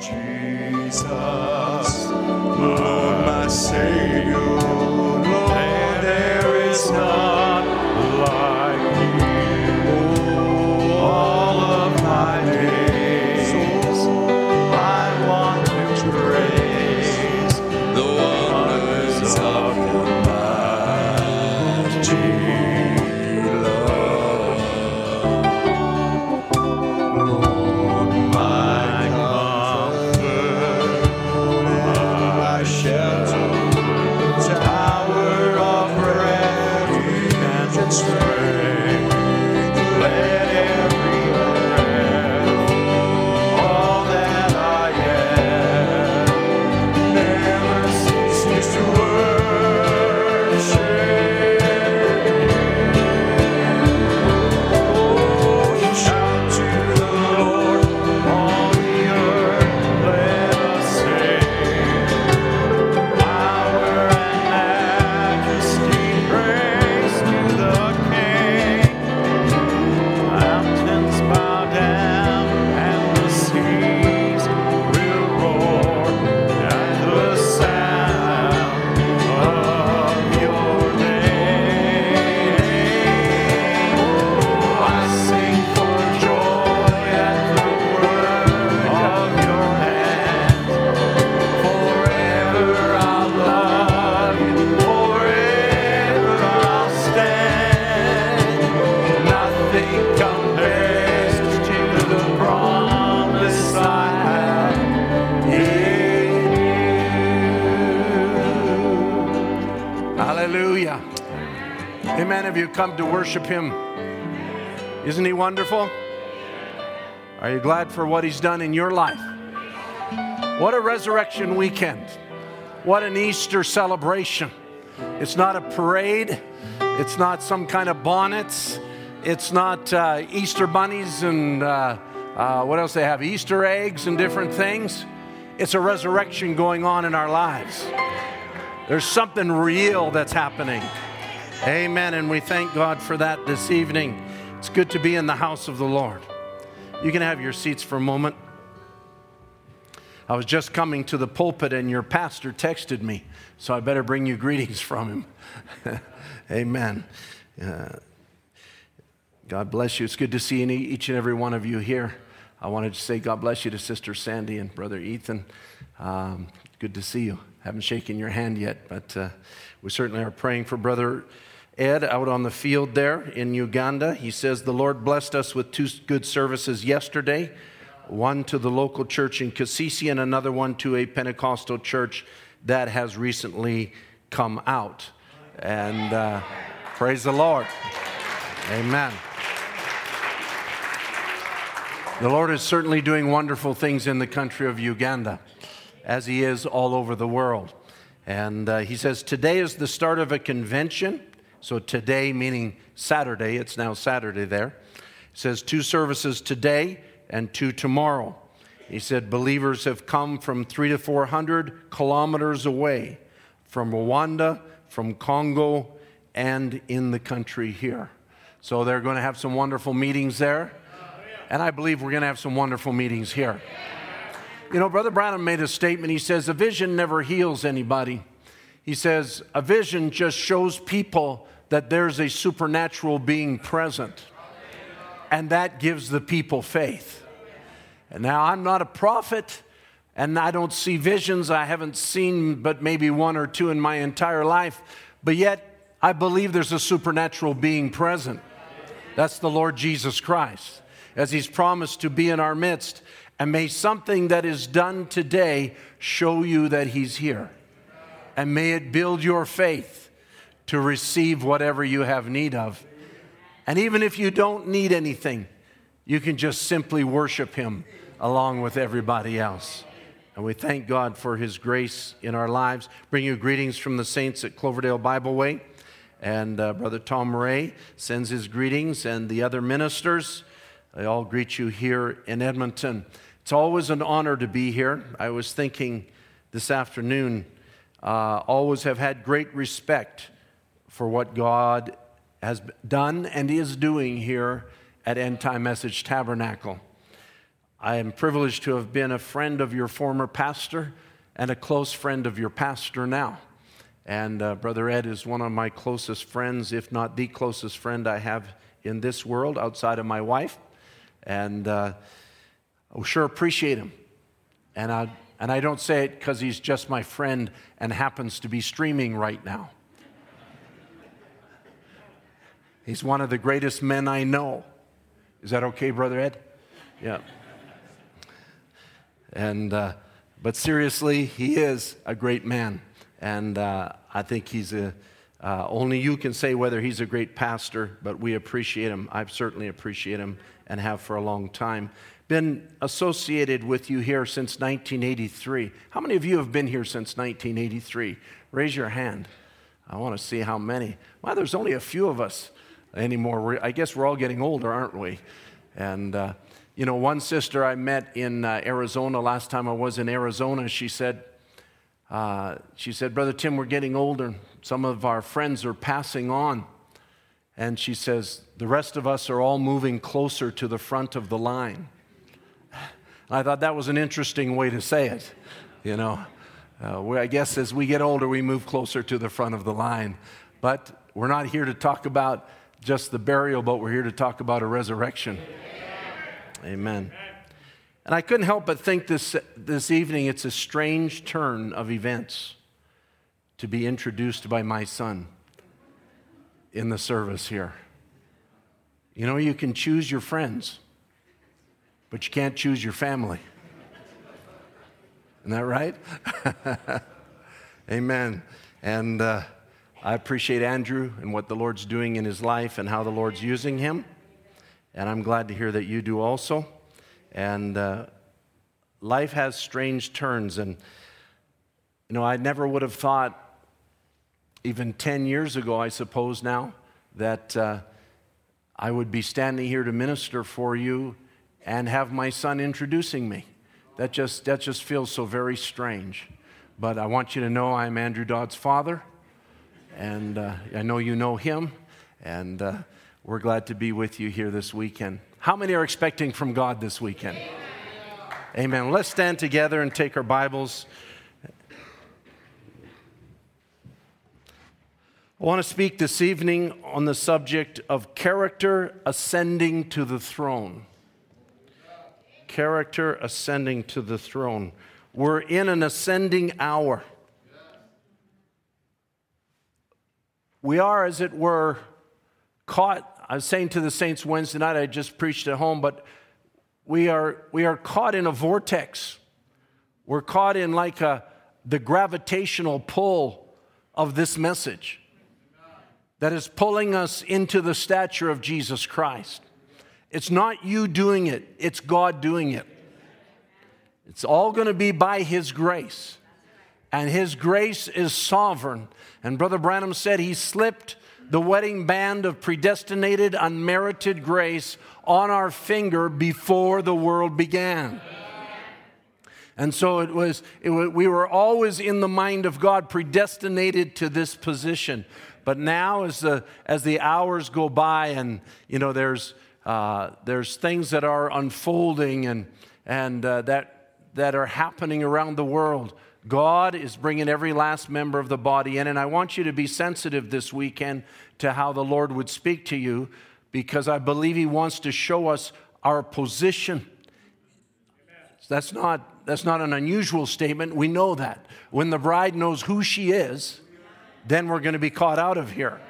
Jesus, Lord, my Savior, you come to worship Him? Isn't He wonderful? Are you glad for what He's done in your life? What a resurrection weekend. What an Easter celebration. It's not a parade, it's not some kind of bonnets, it's not uh, Easter bunnies and uh, uh, what else they have? Easter eggs and different things. It's a resurrection going on in our lives. There's something real that's happening. Amen. And we thank God for that this evening. It's good to be in the house of the Lord. You can have your seats for a moment. I was just coming to the pulpit and your pastor texted me, so I better bring you greetings from him. Amen. Uh, God bless you. It's good to see any, each and every one of you here. I wanted to say God bless you to Sister Sandy and Brother Ethan. Um, good to see you. Haven't shaken your hand yet, but uh, we certainly are praying for Brother Ed out on the field there in Uganda. He says the Lord blessed us with two good services yesterday one to the local church in Kasisi and another one to a Pentecostal church that has recently come out. And uh, praise the Lord. Amen. The Lord is certainly doing wonderful things in the country of Uganda, as He is all over the world. And uh, He says, Today is the start of a convention. So, today meaning Saturday, it's now Saturday there. He says, Two services today and two tomorrow. He said, Believers have come from three to 400 kilometers away from Rwanda, from Congo, and in the country here. So, they're going to have some wonderful meetings there. And I believe we're going to have some wonderful meetings here. You know, Brother Branham made a statement. He says, A vision never heals anybody. He says, A vision just shows people that there's a supernatural being present. And that gives the people faith. And now, I'm not a prophet, and I don't see visions. I haven't seen but maybe one or two in my entire life. But yet, I believe there's a supernatural being present. That's the Lord Jesus Christ as He's promised to be in our midst. And may something that is done today show you that He's here. And may it build your faith to receive whatever you have need of. And even if you don't need anything, you can just simply worship Him along with everybody else. And we thank God for His grace in our lives. Bring you greetings from the saints at Cloverdale Bible Way. And uh, Brother Tom Ray sends his greetings, and the other ministers. They all greet you here in Edmonton. It's always an honor to be here. I was thinking this afternoon, uh, always have had great respect for what God has done and is doing here at End Time Message Tabernacle. I am privileged to have been a friend of your former pastor and a close friend of your pastor now. And uh, Brother Ed is one of my closest friends, if not the closest friend I have in this world outside of my wife. And uh, I sure appreciate him. And I, and I don't say it because he's just my friend and happens to be streaming right now. He's one of the greatest men I know. Is that okay, Brother Ed? Yeah. And, uh, but seriously, he is a great man. And uh, I think he's a, uh, only you can say whether he's a great pastor, but we appreciate him. I certainly appreciate him and have for a long time. Been associated with you here since 1983. How many of you have been here since 1983? Raise your hand. I want to see how many. Well, there's only a few of us anymore. I guess we're all getting older, aren't we? And, uh, you know, one sister I met in uh, Arizona last time I was in Arizona, she said, uh, she said, Brother Tim, we're getting older. Some of our friends are passing on. And she says, the rest of us are all moving closer to the front of the line. I thought that was an interesting way to say it. You know, uh, I guess as we get older, we move closer to the front of the line. But we're not here to talk about just the burial, but we're here to talk about a resurrection. Amen. Amen. And I couldn't help but think this, this evening it's a strange turn of events to be introduced by my son in the service here. You know, you can choose your friends, but you can't choose your family. Isn't that right? Amen. And uh, I appreciate Andrew and what the Lord's doing in his life and how the Lord's using him. And I'm glad to hear that you do also. And uh, life has strange turns. And, you know, I never would have thought, even 10 years ago, I suppose now, that uh, I would be standing here to minister for you and have my son introducing me. That just, that just feels so very strange. But I want you to know I'm Andrew Dodd's father and uh, I know you know him, and uh, we're glad to be with you here this weekend. How many are expecting from God this weekend? Amen. Let's stand together and take our Bibles. I want to speak this evening on the subject of character ascending to the throne. Character ascending to the throne. We're in an ascending hour. we are, as it were, caught. I was saying to the saints Wednesday night, I just preached at home, but we are, we are caught in a vortex. We're caught in like a, the gravitational pull of this message that is pulling us into the stature of Jesus Christ. It's not you doing it, it's God doing it. It's all going to be by His grace. And His grace is sovereign and Brother Branham said he slipped the wedding band of predestinated, unmerited grace on our finger before the world began. And so it was, it was, we were always in the mind of God, predestinated to this position. But now, as the, as the hours go by, and you know, there's, uh, there's things that are unfolding and, and uh, that, that are happening around the world, God is bringing every last member of the body in, and I want you to be sensitive this weekend to how the Lord would speak to you because I believe He wants to show us our position. That's not, that's not an unusual statement. We know that. When the bride knows who she is, then we're going to be caught out of here.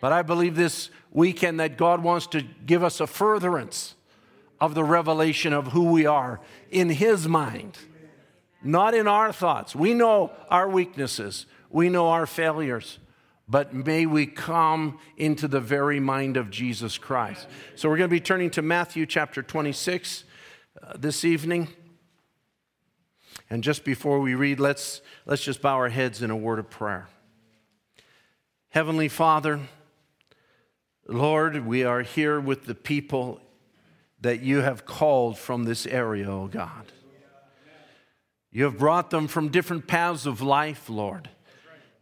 But I believe this weekend that God wants to give us a furtherance of the revelation of who we are in His mind not in our thoughts. We know our weaknesses, we know our failures, but may we come into the very mind of Jesus Christ. So we're going to be turning to Matthew chapter 26 uh, this evening. And just before we read, let's, let's just bow our heads in a word of prayer. Heavenly Father, Lord, we are here with the people that you have called from this area, oh God. You have brought them from different paths of life, Lord,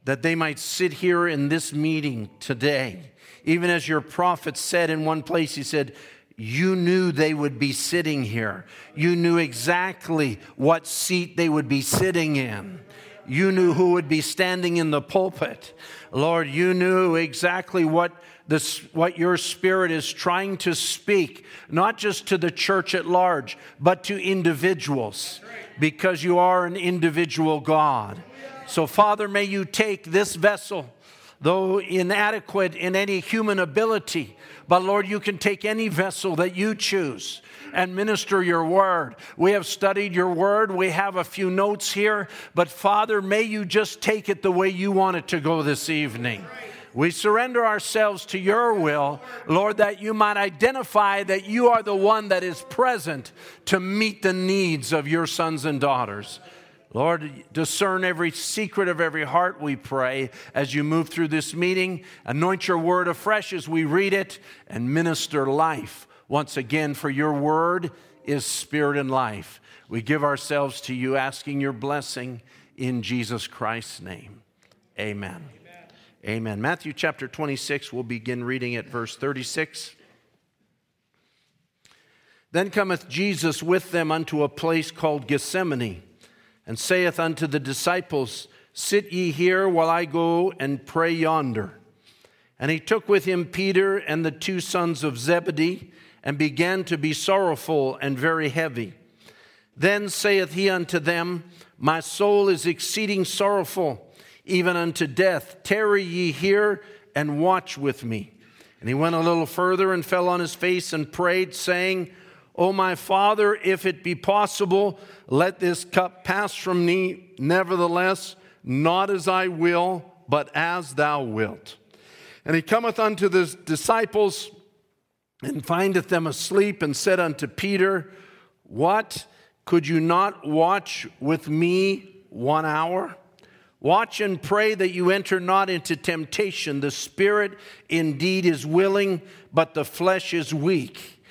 that they might sit here in this meeting today. Even as your prophet said in one place, he said, you knew they would be sitting here. You knew exactly what seat they would be sitting in. You knew who would be standing in the pulpit. Lord, you knew exactly what this, what your spirit is trying to speak, not just to the church at large, but to individuals, because you are an individual God. So, Father, may you take this vessel, though inadequate in any human ability, but Lord, you can take any vessel that you choose and minister your word. We have studied your word. We have a few notes here, but Father, may you just take it the way you want it to go this evening. We surrender ourselves to your will, Lord, that you might identify that you are the one that is present to meet the needs of your sons and daughters. Lord, discern every secret of every heart, we pray, as you move through this meeting. Anoint your word afresh as we read it and minister life. Once again, for your word is spirit and life. We give ourselves to you, asking your blessing in Jesus Christ's name. Amen. Amen. Matthew chapter 26, we'll begin reading at verse 36. Then cometh Jesus with them unto a place called Gethsemane, and saith unto the disciples, Sit ye here while I go and pray yonder. And he took with him Peter and the two sons of Zebedee, and began to be sorrowful and very heavy. Then saith he unto them, My soul is exceeding sorrowful even unto death. Tarry ye here and watch with me. And he went a little further and fell on his face and prayed, saying, O my Father, if it be possible, let this cup pass from me. Nevertheless, not as I will, but as thou wilt. And he cometh unto the disciples and findeth them asleep, and said unto Peter, What? Could you not watch with me one hour? Watch and pray that you enter not into temptation. The spirit indeed is willing, but the flesh is weak.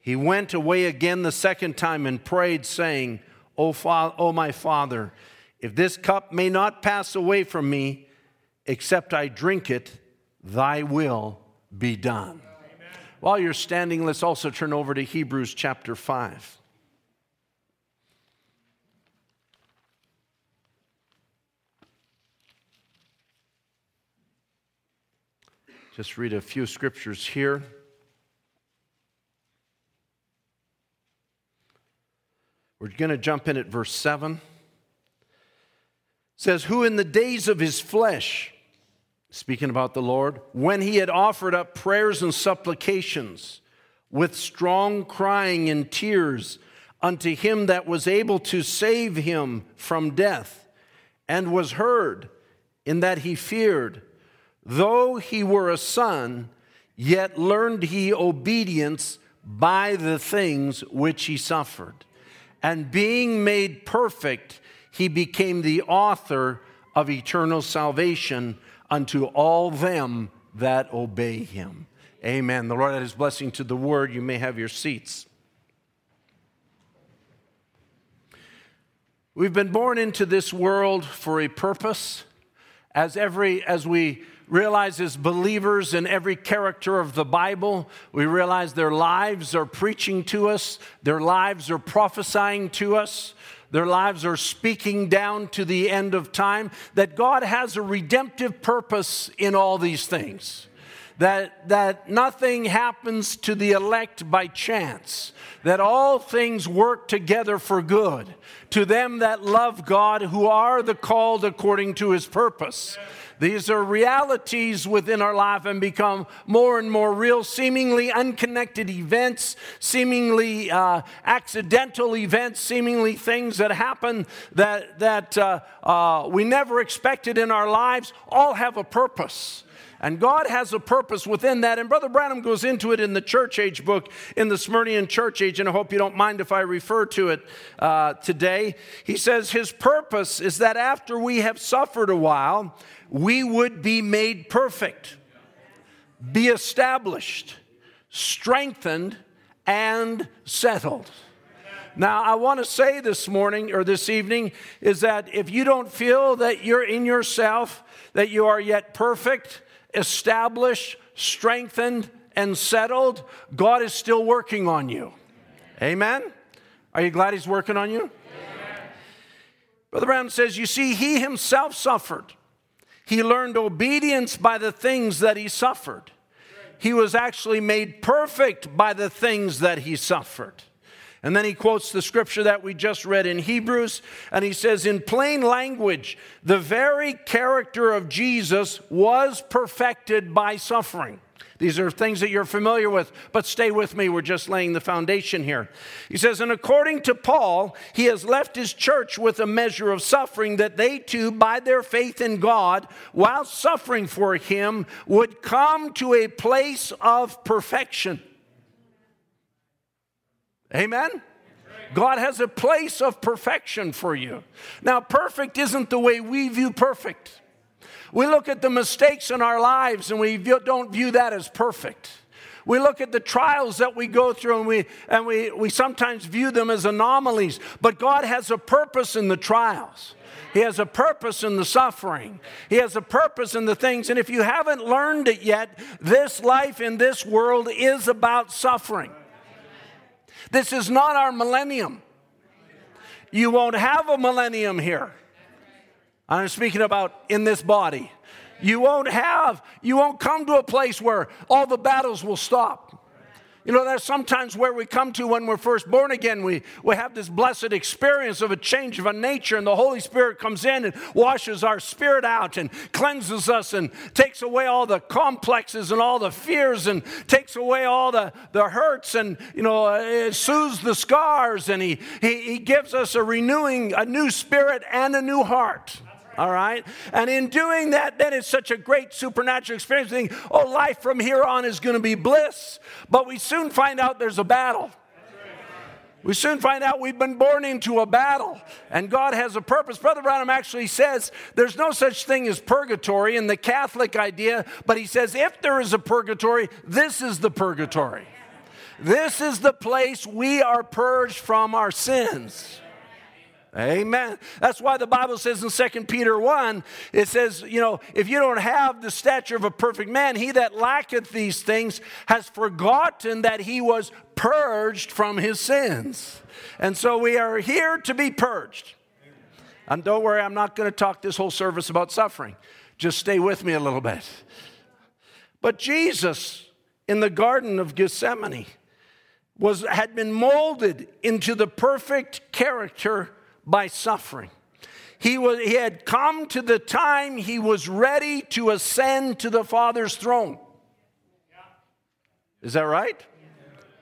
He went away again the second time and prayed, saying, O, Father, o my Father, if this cup may not pass away from me, except I drink it, thy will be done. Amen. While you're standing, let's also turn over to Hebrews chapter 5. Just read a few scriptures here. We're going to jump in at verse 7. It says, Who in the days of his flesh, speaking about the Lord, when he had offered up prayers and supplications with strong crying and tears unto him that was able to save him from death, and was heard in that he feared Though he were a son, yet learned he obedience by the things which he suffered. And being made perfect, he became the author of eternal salvation unto all them that obey him. Amen. The Lord add his blessing to the word. You may have your seats. We've been born into this world for a purpose. As every as we realize as believers in every character of the Bible, we realize their lives are preaching to us, their lives are prophesying to us. Their lives are speaking down to the end of time, that God has a redemptive purpose in all these things. That, that nothing happens to the elect by chance, that all things work together for good to them that love God, who are the called according to his purpose. These are realities within our life and become more and more real, seemingly unconnected events, seemingly uh, accidental events, seemingly things that happen that, that uh, uh, we never expected in our lives, all have a purpose. And God has a purpose within that. And Brother Branham goes into it in the church age book, in the Smyrnian church age, and I hope you don't mind if I refer to it uh, today. He says, His purpose is that after we have suffered a while, we would be made perfect, be established, strengthened, and settled. Now, I want to say this morning or this evening is that if you don't feel that you're in yourself, that you are yet perfect, established, strengthened, and settled, God is still working on you. Amen? Are you glad He's working on you? Brother Branham says, You see, He Himself suffered. He learned obedience by the things that He suffered. He was actually made perfect by the things that He suffered. And then he quotes the scripture that we just read in Hebrews, and he says, in plain language, the very character of Jesus was perfected by suffering. These are things that you're familiar with, but stay with me. We're just laying the foundation here. He says, And according to Paul, he has left his church with a measure of suffering that they too, by their faith in God, while suffering for him, would come to a place of perfection. Amen? God has a place of perfection for you. Now, perfect isn't the way we view perfect. We look at the mistakes in our lives and we don't view that as perfect. We look at the trials that we go through and we, and we, we sometimes view them as anomalies, but God has a purpose in the trials. He has a purpose in the suffering. He has a purpose in the things. And if you haven't learned it yet, this life in this world is about suffering. This is not our millennium. You won't have a millennium here. I'm speaking about in this body. You won't have, you won't come to a place where all the battles will stop. You know, that's sometimes where we come to when we're first born again. We, we have this blessed experience of a change of a nature, and the Holy Spirit comes in and washes our spirit out and cleanses us and takes away all the complexes and all the fears and takes away all the, the hurts and, you know, uh, soothes the scars. And he, he, he gives us a renewing, a new spirit and a new heart. All right? And in doing that, then it's such a great supernatural experience. Think, oh, life from here on is going to be bliss. But we soon find out there's a battle. We soon find out we've been born into a battle and God has a purpose. Brother Branham actually says there's no such thing as purgatory in the Catholic idea, but he says if there is a purgatory, this is the purgatory. This is the place we are purged from our sins. Amen. That's why the Bible says in 2 Peter 1, it says, you know, if you don't have the stature of a perfect man, he that lacketh these things has forgotten that he was purged from his sins. And so we are here to be purged. And don't worry, I'm not going to talk this whole service about suffering. Just stay with me a little bit. But Jesus in the Garden of Gethsemane was, had been molded into the perfect character by suffering. He, was, he had come to the time he was ready to ascend to the Father's throne. Is that right?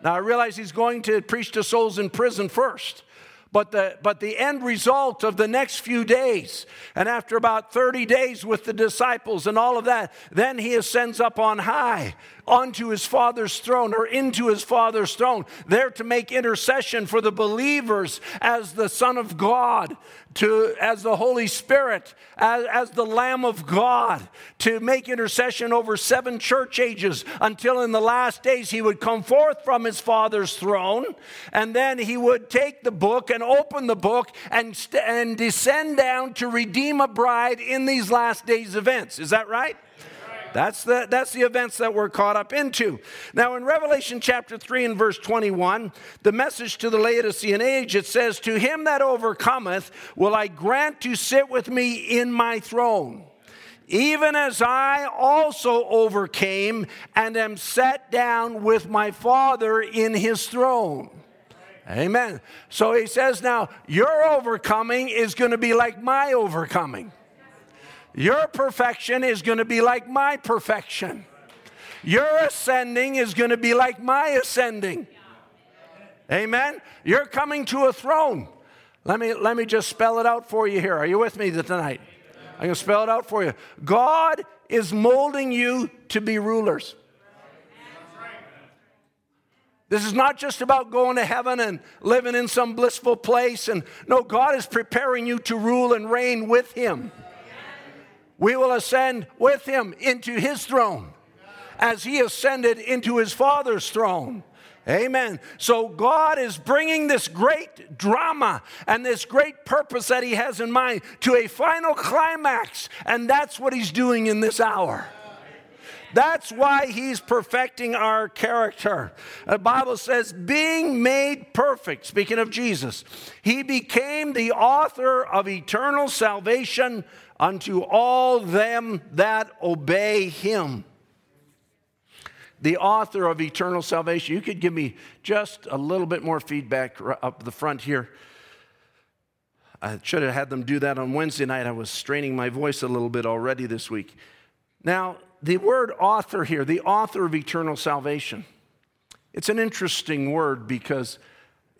Now I realize he's going to preach to souls in prison first. But the, but the end result of the next few days, and after about 30 days with the disciples and all of that, then he ascends up on high onto his Father's throne or into his Father's throne, there to make intercession for the believers as the Son of God, to, as the Holy Spirit, as, as the Lamb of God, to make intercession over seven church ages until in the last days he would come forth from his Father's throne, and then he would take the book and open the book and, st- and descend down to redeem a bride in these last days events. Is that right? That's the, that's the events that we're caught up into. Now, in Revelation chapter 3 and verse 21, the message to the Laodicean age, it says, To him that overcometh will I grant to sit with me in my throne, even as I also overcame and am set down with my Father in his throne. Amen. So he says now, your overcoming is going to be like my overcoming. Your perfection is going to be like my perfection. Your ascending is going to be like my ascending. Amen. You're coming to a throne. Let me, let me just spell it out for you here. Are you with me tonight? I'm going to spell it out for you. God is molding you to be rulers. This is not just about going to heaven and living in some blissful place. And no, God is preparing you to rule and reign with Him we will ascend with him into his throne as he ascended into his father's throne. Amen. So God is bringing this great drama and this great purpose that He has in mind to a final climax, and that's what He's doing in this hour. That's why he's perfecting our character. The Bible says, being made perfect, speaking of Jesus, he became the author of eternal salvation unto all them that obey him. The author of eternal salvation. You could give me just a little bit more feedback up the front here. I should have had them do that on Wednesday night. I was straining my voice a little bit already this week. Now, the word author here, the author of eternal salvation, it's an interesting word because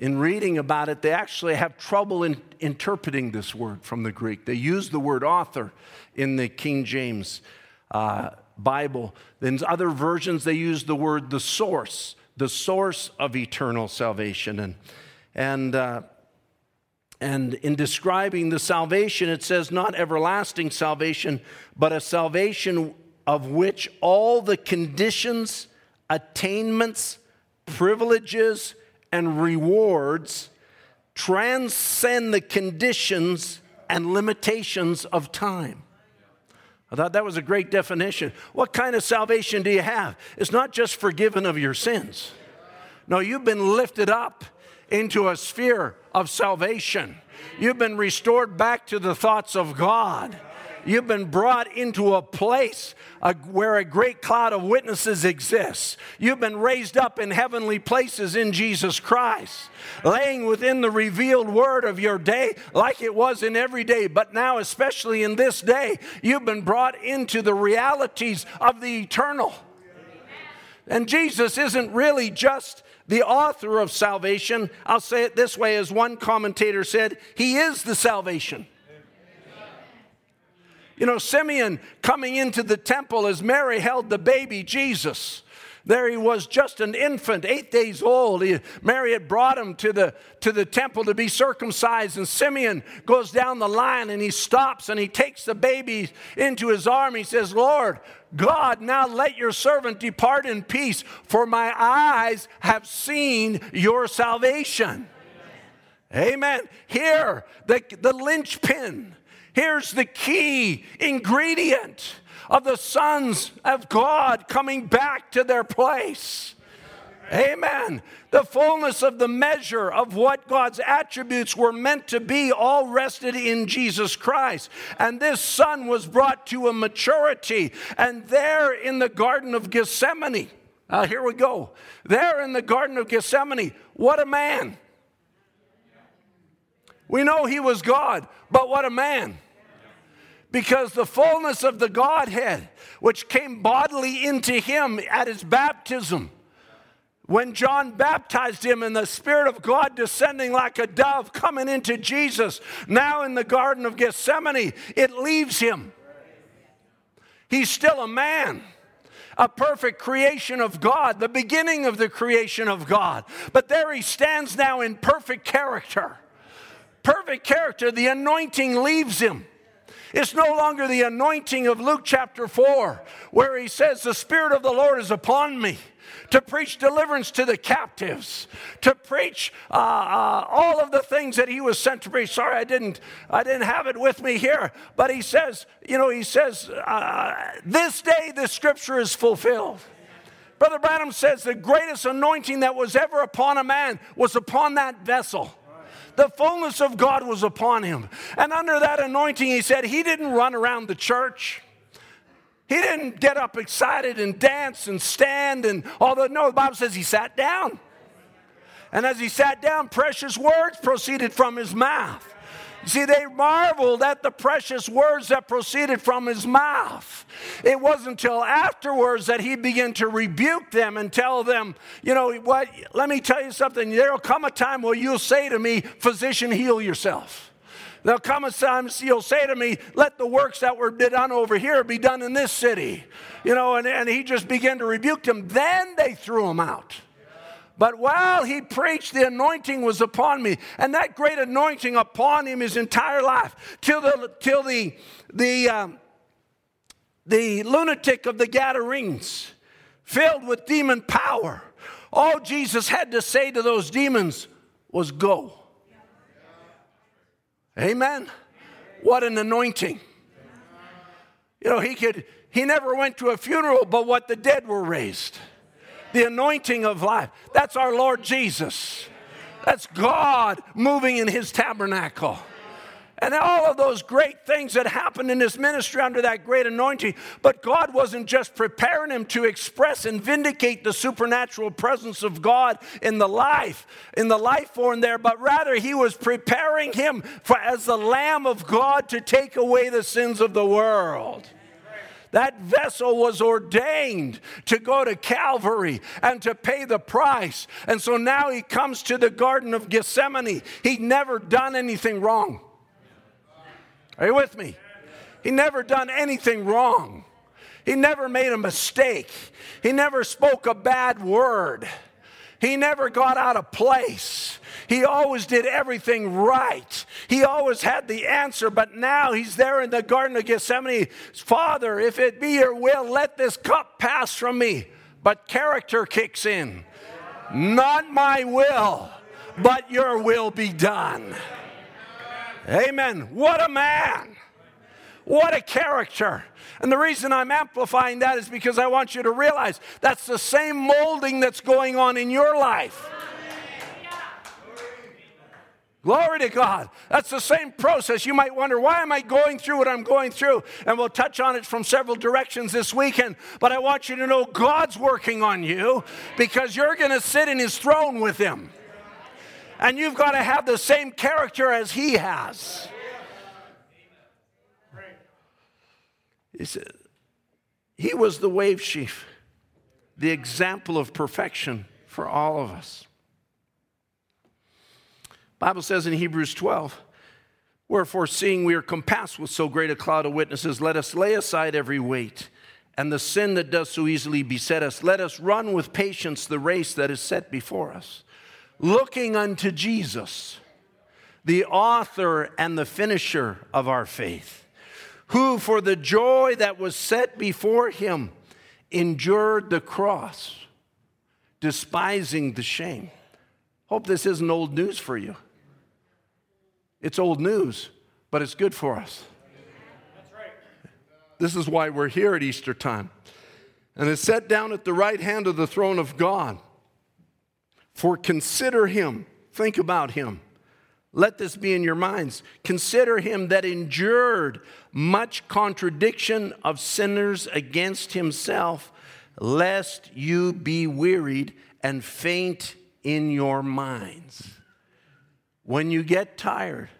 in reading about it, they actually have trouble in interpreting this word from the Greek. They use the word author in the King James uh, Bible. In other versions, they use the word the source, the source of eternal salvation. And, and uh, and in describing the salvation, it says not everlasting salvation, but a salvation of which all the conditions, attainments, privileges, and rewards transcend the conditions and limitations of time. I thought that was a great definition. What kind of salvation do you have? It's not just forgiven of your sins. No, you've been lifted up into a sphere of salvation. You've been restored back to the thoughts of God. You've been brought into a place where a great cloud of witnesses exists. You've been raised up in heavenly places in Jesus Christ, laying within the revealed word of your day like it was in every day. But now, especially in this day, you've been brought into the realities of the eternal. And Jesus isn't really just the author of salvation. I'll say it this way, as one commentator said, He is the salvation. You know, Simeon coming into the temple as Mary held the baby Jesus. There he was, just an infant, eight days old. He, Mary had brought him to the, to the temple to be circumcised, and Simeon goes down the line and he stops and he takes the baby into his arm. He says, Lord, God, now let your servant depart in peace, for my eyes have seen your salvation. Amen. Amen. Here, the, the linchpin. Here's the key ingredient of the sons of God coming back to their place. Amen. The fullness of the measure of what God's attributes were meant to be all rested in Jesus Christ. And this son was brought to a maturity. And there in the Garden of Gethsemane, uh, here we go. There in the Garden of Gethsemane, what a man. We know he was God, but what a man because the fullness of the Godhead, which came bodily into him at his baptism, when John baptized him and the Spirit of God descending like a dove coming into Jesus, now in the Garden of Gethsemane, it leaves him. He's still a man a perfect creation of God, the beginning of the creation of God. But there he stands now in perfect character. Perfect character, the anointing leaves him. It's no longer the anointing of Luke chapter 4, where he says, The Spirit of the Lord is upon me to preach deliverance to the captives, to preach uh, uh, all of the things that he was sent to preach. Sorry, I didn't, I didn't have it with me here, but he says, you know, he says, uh, this day the scripture is fulfilled. Brother Branham says the greatest anointing that was ever upon a man was upon that vessel. The fullness of God was upon him. And under that anointing, he said, he didn't run around the church. He didn't get up excited and dance and stand and although no, the Bible says he sat down. And as he sat down, precious words proceeded from his mouth. See, they marveled at the precious words that proceeded from his mouth. It wasn't until afterwards that he began to rebuke them and tell them, you know what, let me tell you something. There'll come a time where you'll say to me, Physician, heal yourself. There'll come a time you'll say to me, Let the works that were done over here be done in this city. You know, and, and he just began to rebuke them. Then they threw him out. But while he preached, the anointing was upon me. And that great anointing upon him his entire life, till the, till the, the, um, the lunatic of the Gadarenes, filled with demon power, all Jesus had to say to those demons was, Go. Amen. What an anointing. You know, he could, he never went to a funeral, but what the dead were raised. The anointing of life. That's our Lord Jesus. That's God moving in his tabernacle. And all of those great things that happened in his ministry under that great anointing. But God wasn't just preparing him to express and vindicate the supernatural presence of God in the life, in the life form there, but rather he was preparing him for as the Lamb of God to take away the sins of the world. That vessel was ordained to go to Calvary and to pay the price. And so now he comes to the Garden of Gethsemane. He'd never done anything wrong. Are you with me? He never done anything wrong. He never made a mistake. He never spoke a bad word. He never got out of place. He always did everything right. He always had the answer, but now he's there in the Garden of Gethsemane. Father, if it be your will, let this cup pass from me. But character kicks in. Not my will, but your will be done. Amen. What a man. What a character. And the reason I'm amplifying that is because I want you to realize that's the same molding that's going on in your life. Glory to God. That's the same process. You might wonder, why am I going through what I'm going through? And we'll touch on it from several directions this weekend. But I want you to know God's working on you because you're going to sit in his throne with him and you've got to have the same character as he has. He said, he was the wave sheaf, the example of perfection for all of us. Bible says in Hebrews 12, Wherefore, seeing we are compassed with so great a cloud of witnesses, let us lay aside every weight and the sin that does so easily beset us. Let us run with patience the race that is set before us looking unto Jesus, the author and the finisher of our faith, who for the joy that was set before him endured the cross, despising the shame. Hope this isn't old news for you. It's old news, but it's good for us. This is why we're here at Easter time. And is set down at the right hand of the throne of God. For consider him, think about him. Let this be in your minds. Consider him that endured much contradiction of sinners against himself, lest you be wearied and faint in your minds. When you get tired,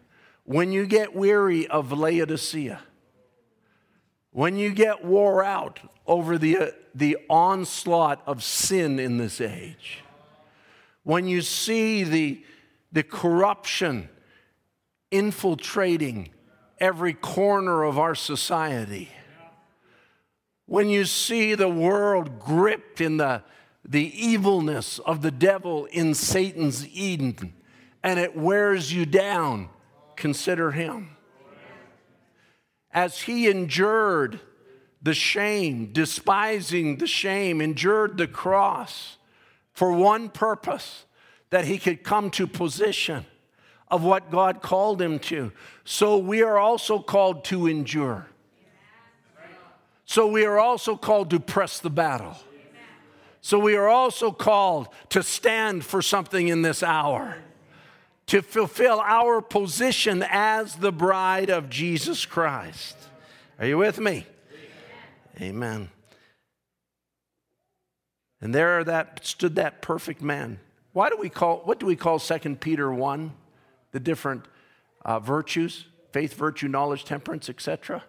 when you get weary of Laodicea, when you get wore out over the, uh, the onslaught of sin in this age, when you see the, the corruption infiltrating every corner of our society, when you see the world gripped in the, the evilness of the devil in Satan's Eden and it wears you down, consider him. As he endured the shame, despising the shame, endured the cross for one purpose that he could come to position of what God called him to. So we are also called to endure. So we are also called to press the battle. So we are also called to stand for something in this hour, to fulfill our position as the bride of Jesus Christ. Are you with me? Amen. And there that stood that perfect man. Why do we call, what do we call 2 Peter 1? The different uh, virtues, faith, virtue, knowledge, temperance, etc.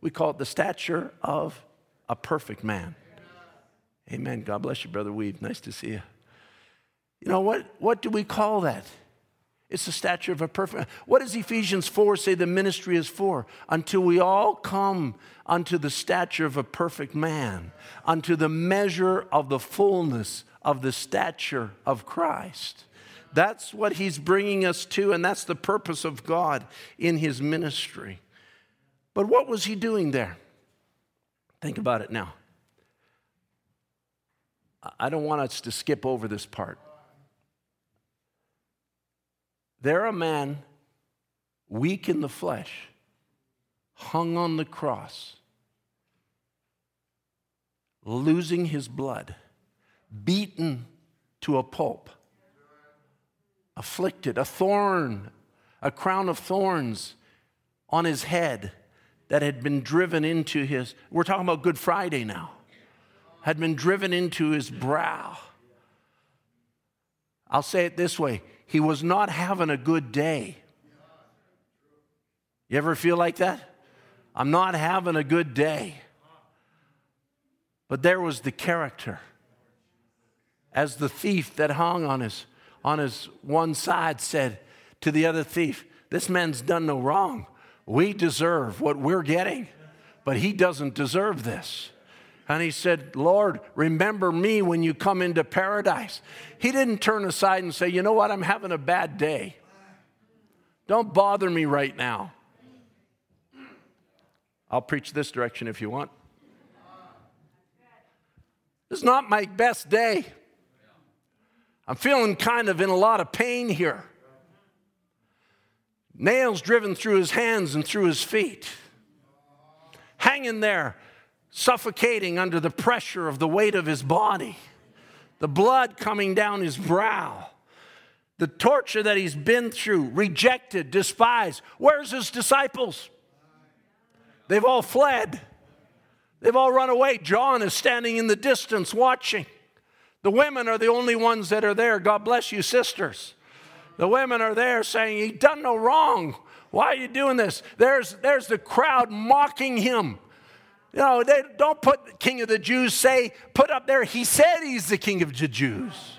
We call it the stature of a perfect man. Amen. God bless you, Brother Weed. Nice to see you. You know, what, what do we call that? It's the stature of a perfect. What does Ephesians 4 say the ministry is for? Until we all come unto the stature of a perfect man, unto the measure of the fullness of the stature of Christ. That's what he's bringing us to, and that's the purpose of God in his ministry. But what was he doing there? Think about it now. I don't want us to skip over this part. There, a man, weak in the flesh, hung on the cross, losing his blood, beaten to a pulp, afflicted, a thorn, a crown of thorns on his head that had been driven into his, we're talking about Good Friday now, had been driven into his brow. I'll say it this way he was not having a good day. You ever feel like that? I'm not having a good day. But there was the character. As the thief that hung on his, on his one side said to the other thief, This man's done no wrong. We deserve what we're getting, but he doesn't deserve this. And he said, Lord, remember me when you come into paradise. He didn't turn aside and say, You know what? I'm having a bad day. Don't bother me right now. I'll preach this direction if you want. This is not my best day. I'm feeling kind of in a lot of pain here. Nails driven through his hands and through his feet. Hanging there, suffocating under the pressure of the weight of his body. The blood coming down his brow. The torture that he's been through, rejected, despised. Where's his disciples? They've all fled. They've all run away. John is standing in the distance watching. The women are the only ones that are there. God bless you, sisters. The women are there saying, He done no wrong. Why are you doing this? There's, there's the crowd mocking him. Know, they don't put King of the Jews, say, put up there, he said he's the King of the Jews.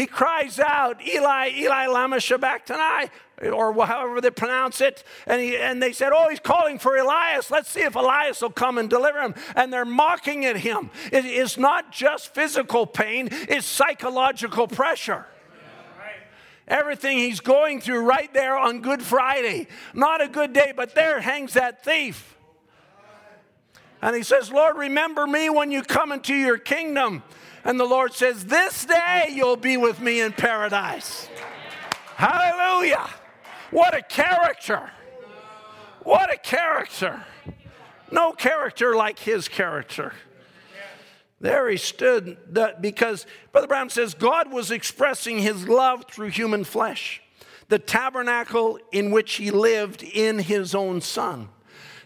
He cries out, Eli, Eli, lama sabachthani, or however they pronounce it. And, he, and they said, Oh, he's calling for Elias. Let's see if Elias will come and deliver him. And they're mocking at him. It is not just physical pain, it's psychological pressure. Everything he's going through right there on Good Friday. Not a good day, but there hangs that thief. And he says, Lord, remember me when you come into your kingdom. And the Lord says, This day you'll be with me in paradise. Hallelujah. What a character. What a character. No character like his character. There he stood because Brother Branham says God was expressing his love through human flesh, the tabernacle in which he lived in his own son.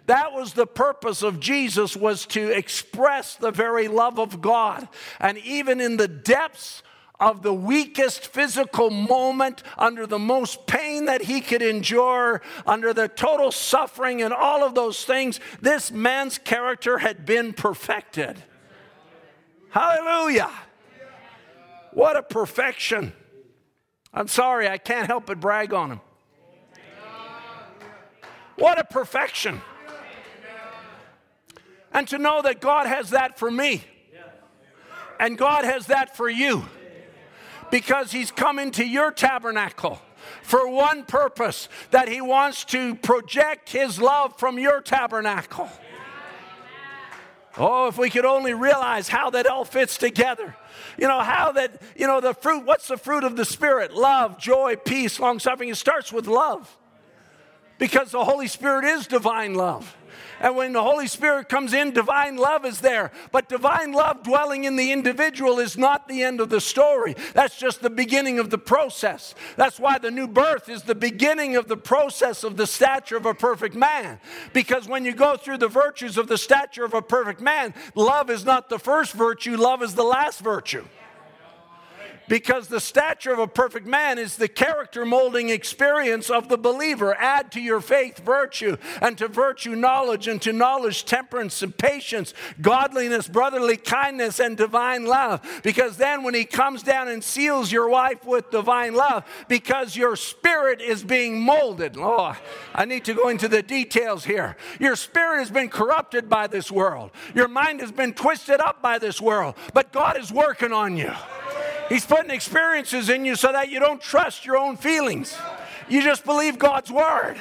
That was the purpose of Jesus was to express the very love of God. And even in the depths of the weakest physical moment, under the most pain that he could endure, under the total suffering and all of those things, this man's character had been perfected. Hallelujah. What a perfection. I'm sorry, I can't help but brag on him. What a perfection and to know that God has that for me. And God has that for you. Because He's come into your tabernacle for one purpose that He wants to project His love from your tabernacle. Oh, if we could only realize how that all fits together. You know, how that, you know, the fruit, what's the fruit of the Spirit? Love, joy, peace, long suffering. It starts with love because the Holy Spirit is divine love. And when the Holy Spirit comes in, divine love is there. But divine love dwelling in the individual is not the end of the story. That's just the beginning of the process. That's why the new birth is the beginning of the process of the stature of a perfect man. Because when you go through the virtues of the stature of a perfect man, love is not the first virtue, love is the last virtue because the stature of a perfect man is the character molding experience of the believer. Add to your faith virtue, and to virtue knowledge, and to knowledge temperance and patience, godliness, brotherly kindness, and divine love. Because then when he comes down and seals your wife with divine love, because your spirit is being molded. Oh, I need to go into the details here. Your spirit has been corrupted by this world, your mind has been twisted up by this world, but God is working on you. He's putting experiences in you so that you don't trust your own feelings. You just believe God's word.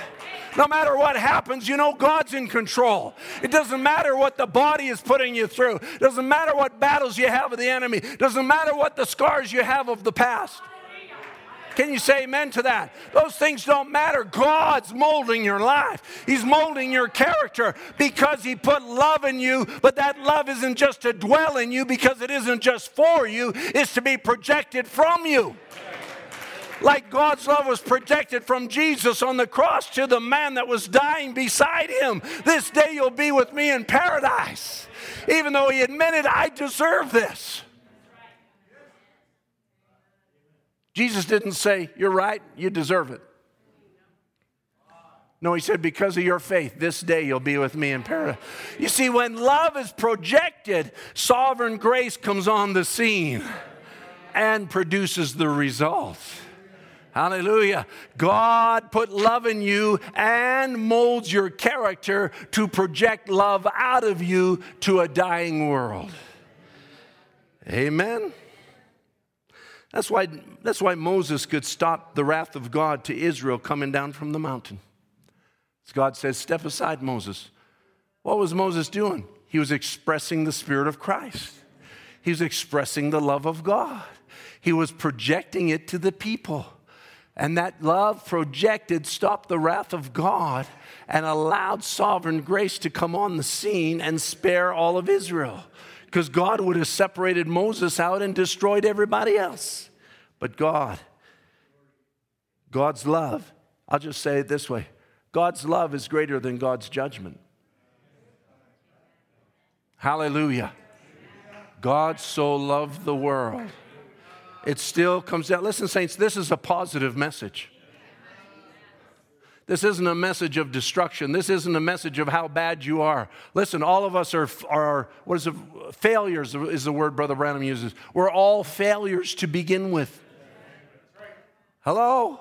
No matter what happens, you know God's in control. It doesn't matter what the body is putting you through. It doesn't matter what battles you have with the enemy. It doesn't matter what the scars you have of the past. Can you say amen to that? Those things don't matter. God's molding your life. He's molding your character because He put love in you, but that love isn't just to dwell in you because it isn't just for you, it's to be projected from you. Like God's love was projected from Jesus on the cross to the man that was dying beside him. This day you'll be with me in paradise. Even though he admitted, I deserve this. Jesus didn't say, You're right, you deserve it. No, he said, Because of your faith, this day you'll be with me in paradise. You see, when love is projected, sovereign grace comes on the scene and produces the result. Hallelujah. God put love in you and molds your character to project love out of you to a dying world. Amen. That's why, that's why Moses could stop the wrath of God to Israel coming down from the mountain. God says, Step aside, Moses. What was Moses doing? He was expressing the Spirit of Christ, he was expressing the love of God, he was projecting it to the people. And that love projected stopped the wrath of God and allowed sovereign grace to come on the scene and spare all of Israel because God would have separated Moses out and destroyed everybody else. But God, God's love, I'll just say it this way God's love is greater than God's judgment. Hallelujah. God so loved the world. It still comes down. Listen, saints, this is a positive message. This isn't a message of destruction. This isn't a message of how bad you are. Listen, all of us are, are what is it? Failures is the word Brother Branham uses. We're all failures to begin with. Hello?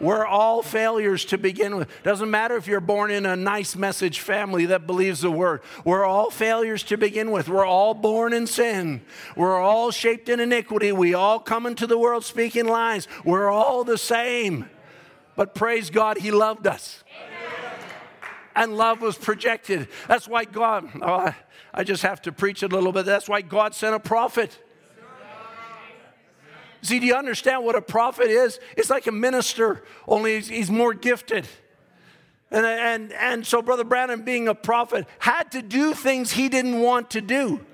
We're all failures to begin with. Doesn't matter if you're born in a nice message family that believes the word. We're all failures to begin with. We're all born in sin. We're all shaped in iniquity. We all come into the world speaking lies. We're all the same. But praise God, He loved us. And love was projected. That's why God, oh, I just have to preach a little bit. That's why God sent a prophet. See, do you understand what a prophet is? It's like a minister, only he's, he's more gifted. And, and, and so, Brother Branham, being a prophet, had to do things he didn't want to do.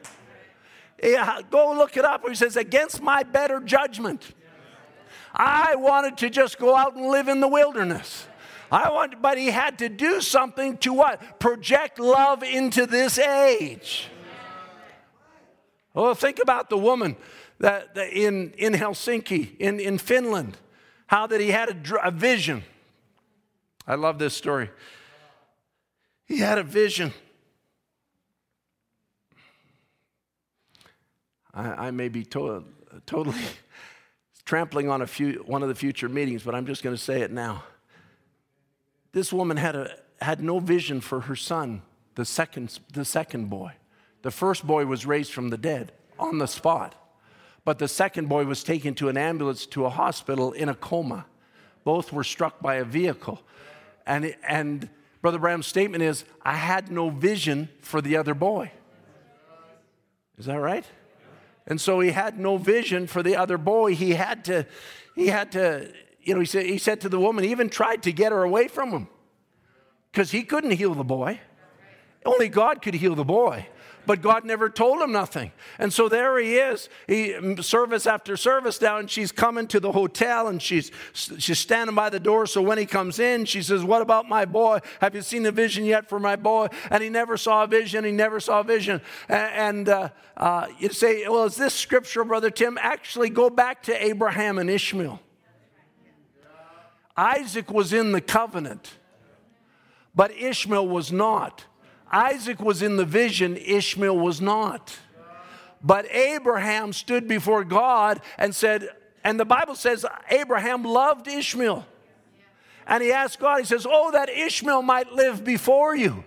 Yeah, go look it up. He says, against my better judgment. I wanted to just go out and live in the wilderness. I wanted, but he had to do something to what? Project love into this age. Oh, think about the woman that, that in, in Helsinki, in, in Finland, how that he had a, a vision. I love this story. He had a vision. I, I may be to, totally trampling on a few, one of the future meetings, but I'm just going to say it now. This woman had, a, had no vision for her son, the second, the second boy. The first boy was raised from the dead on the spot, but the second boy was taken to an ambulance to a hospital in a coma. Both were struck by a vehicle. And, and Brother Branham's statement is I had no vision for the other boy. Is that right? And so he had no vision for the other boy. He had to, he had to, you know, he said, he said to the woman, he even tried to get her away from him because he couldn't heal the boy. Only God could heal the boy but God never told him nothing. And so there he is, he, service after service now, and she's coming to the hotel and she's, she's standing by the door. So when he comes in, she says, What about my boy? Have you seen the vision yet for my boy? And he never saw a vision, he never saw a vision. And, uh, uh, you say, Well, is this scripture, Brother Tim? Actually, go back to Abraham and Ishmael. Isaac was in the covenant, but Ishmael was not. Isaac was in the vision, Ishmael was not. But Abraham stood before God and said, and the Bible says Abraham loved Ishmael. And he asked God, he says, Oh, that Ishmael might live before you.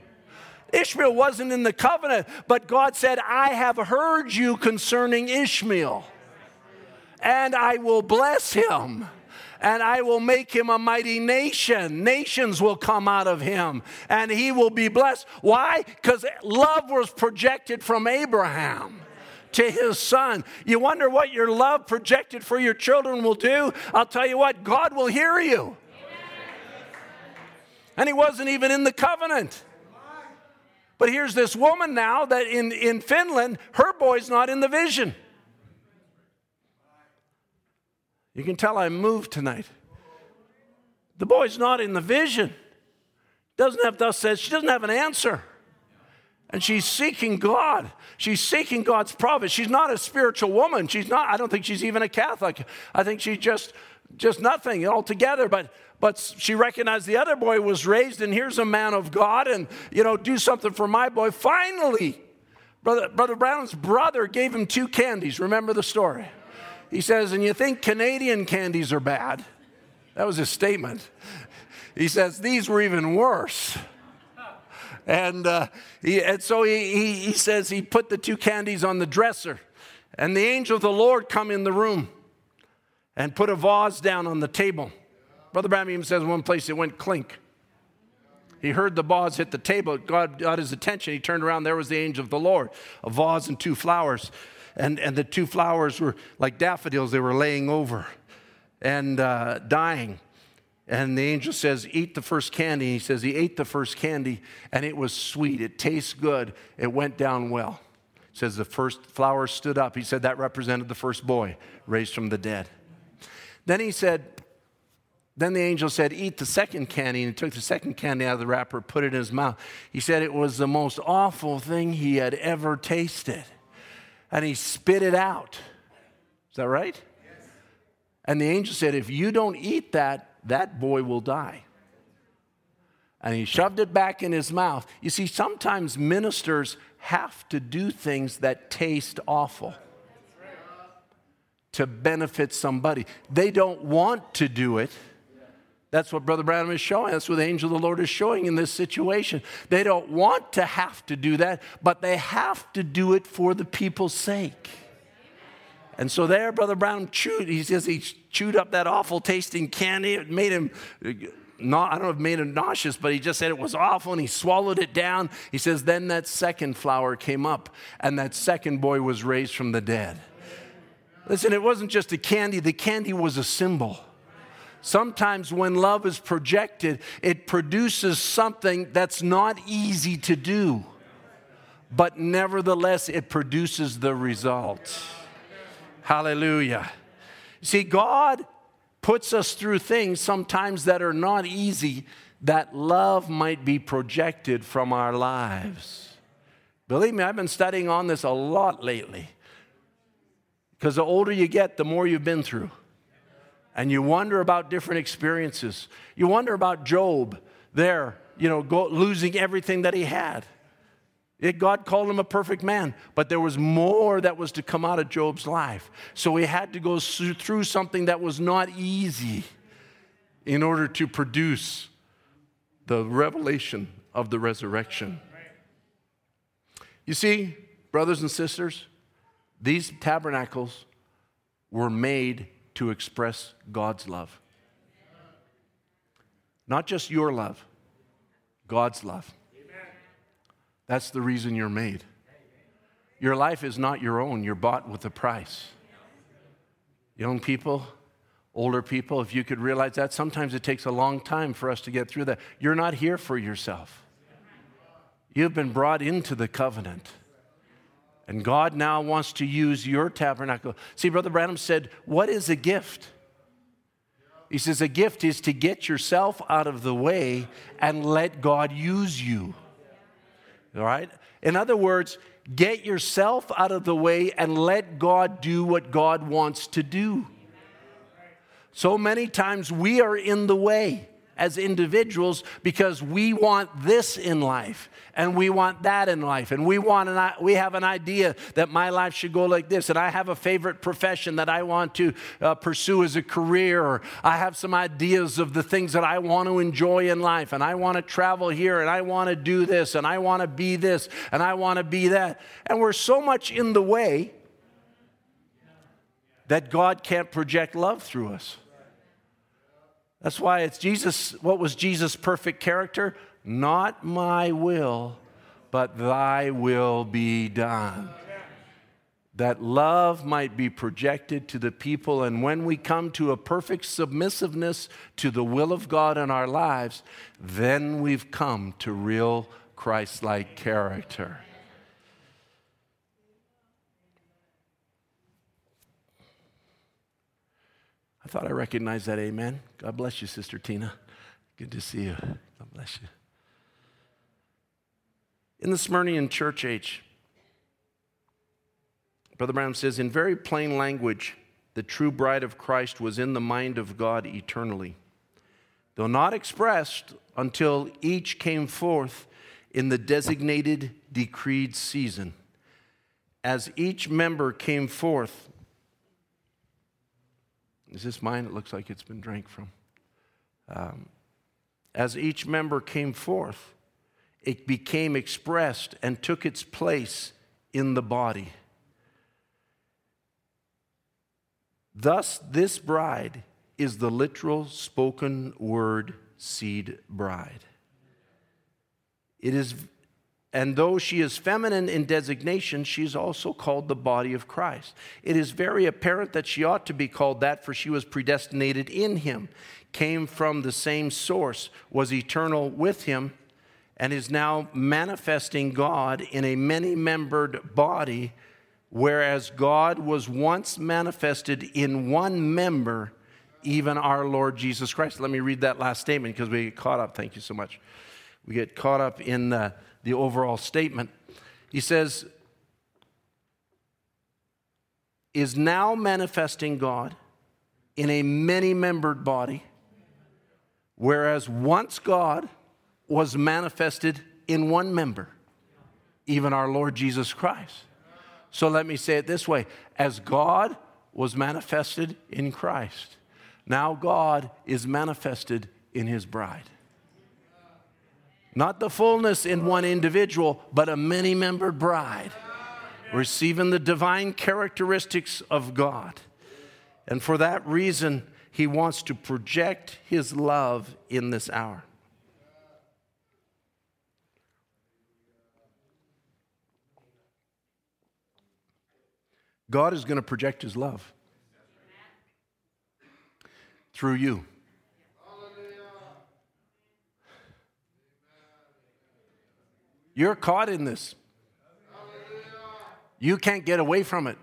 Ishmael wasn't in the covenant, but God said, I have heard you concerning Ishmael, and I will bless him and I will make him a mighty nation. Nations will come out of him, and he will be blessed. Why? Because love was projected from Abraham to his son. You wonder what your love projected for your children will do? I'll tell you what, God will hear you. And he wasn't even in the covenant. But here's this woman now that in, in Finland, her boy's not in the vision. You can tell I'm moved tonight. The boy's not in the vision. Doesn't have thus says, she doesn't have an answer. And she's seeking God. She's seeking God's providence. She's not a spiritual woman. She's not, I don't think she's even a Catholic. I think she's just just nothing altogether. But but she recognized the other boy was raised, and here's a man of God, and you know, do something for my boy. Finally, Brother, Brother Branham's brother gave him two candies. Remember the story? He says, and you think Canadian candies are bad. That was his statement. He says, these were even worse. And, uh, he, and so he, he, he says he put the two candies on the dresser. And the angel of the Lord come in the room and put a vase down on the table. Brother Branham even says one place it went clink. He heard the vase hit the table. God got his attention. He turned around. There was the angel of the Lord, a vase and two flowers. And, and the two flowers were like daffodils, they were laying over and uh, dying. And the angel says, Eat the first candy. He says, He ate the first candy, and it was sweet. It tastes good. It went down well. He says, The first flower stood up. He said, That represented the first boy raised from the dead. Then he said, then the angel said, Eat the second candy. And he took the second candy out of the wrapper, put it in his mouth. He said it was the most awful thing he had ever tasted. And he spit it out. Is that right? Yes. And the angel said, If you don't eat that, that boy will die. And he shoved it back in his mouth. You see, sometimes ministers have to do things that taste awful to benefit somebody. They don't want to do it. That's what Brother Branham is showing. That's what the angel of the Lord is showing in this situation. They don't want to have to do that, but they have to do it for the people's sake. And so there, Brother Branham chewed, he says he chewed up that awful tasting candy. It made him, not, I don't know if it made him nauseous, but he just said it was awful and he swallowed it down. He says, then that second flower came up and that second boy was raised from the dead. Listen, it wasn't just a candy, the candy was a symbol. Sometimes when love is projected, it produces something that's not easy to do, but nevertheless, it produces the result. Hallelujah. See, God puts us through things sometimes that are not easy, that love might be projected from our lives. Believe me, I've been studying on this a lot lately. Because the older you get, the more you've been through. And you wonder about different experiences. You wonder about Job there, you know, go, losing everything that he had. It, God called him a perfect man, but there was more that was to come out of Job's life. So he had to go through something that was not easy in order to produce the revelation of the resurrection. You see, brothers and sisters, these tabernacles were made to express God's love. Not just your love, God's love. That's the reason you're made. Your life is not your own, you're bought with a price. Young people, older people, if you could realize that, sometimes it takes a long time for us to get through that. You're not here for yourself, you've been brought into the covenant. And God now wants to use your tabernacle. See, Brother Branham said, What is a gift? He says, A gift is to get yourself out of the way and let God use you. All right? In other words, get yourself out of the way and let God do what God wants to do. So many times we are in the way as individuals because we want this in life and we want that in life. And we want an, we have an idea that my life should go like this. And I have a favorite profession that I want to uh, pursue as a career. Or I have some ideas of the things that I want to enjoy in life. And I want to travel here and I want to do this and I want to be this and I want to be that. And we're so much in the way that God can't project love through us. That's why it's Jesus. What was Jesus' perfect character? Not my will, but thy will be done. that love might be projected to the people. And when we come to a perfect submissiveness to the will of God in our lives, then we've come to real Christ like character. I thought I recognized that amen. God bless you, Sister Tina. Good to see you. God bless you. In the Smyrnian church age, Brother Branham says, in very plain language, the true bride of Christ was in the mind of God eternally, though not expressed until each came forth in the designated, decreed season. As each member came forth, is this mine? It looks like it's been drank from. Um, as each member came forth, it became expressed and took its place in the body. Thus, this bride is the literal spoken word seed bride. It is, and though she is feminine in designation, she is also called the body of Christ. It is very apparent that she ought to be called that, for she was predestinated in him, came from the same source, was eternal with him, and is now manifesting God in a many membered body whereas God was once manifested in one member, even our Lord Jesus Christ. Let me read that last statement because we get caught up. Thank you so much. We get caught up in the, the overall statement. He says, is now manifesting God in a many membered body, whereas once God was manifested in one member, even our Lord Jesus Christ. So let me say it this way as God was manifested in Christ, now God is manifested in his bride. Not the fullness in one individual, but a many membered bride, receiving the divine characteristics of God. And for that reason, he wants to project his love in this hour. God is going to project his love through you. You're caught in this. You can't get away from it.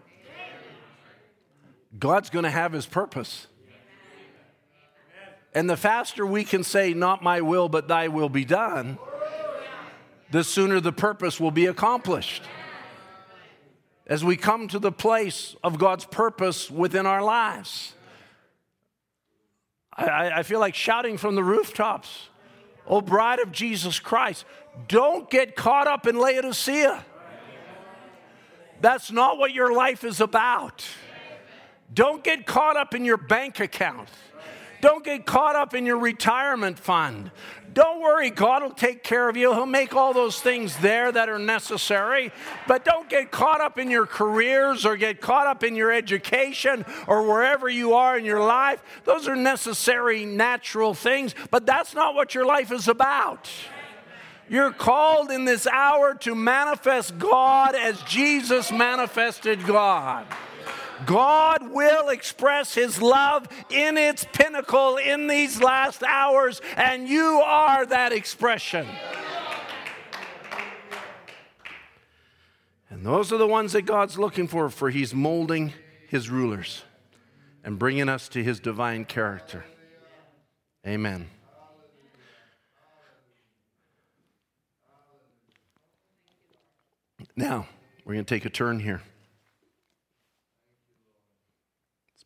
God's going to have his purpose. And the faster we can say, Not my will, but thy will be done, the sooner the purpose will be accomplished as we come to the place of God's purpose within our lives. I, I, feel like shouting from the rooftops, Oh, bride of Jesus Christ, don't get caught up in Laodicea. That's not what your life is about. Don't get caught up in your bank account. Don't get caught up in your retirement fund. Don't worry, God will take care of you. He'll make all those things there that are necessary. But don't get caught up in your careers or get caught up in your education or wherever you are in your life. Those are necessary, natural things, but that's not what your life is about. You're called in this hour to manifest God as Jesus manifested God. God will express His love in its pinnacle in these last hours, and you are that expression. And those are the ones that God's looking for, for He's molding His rulers and bringing us to His divine character. Amen. Now, we're going to take a turn here.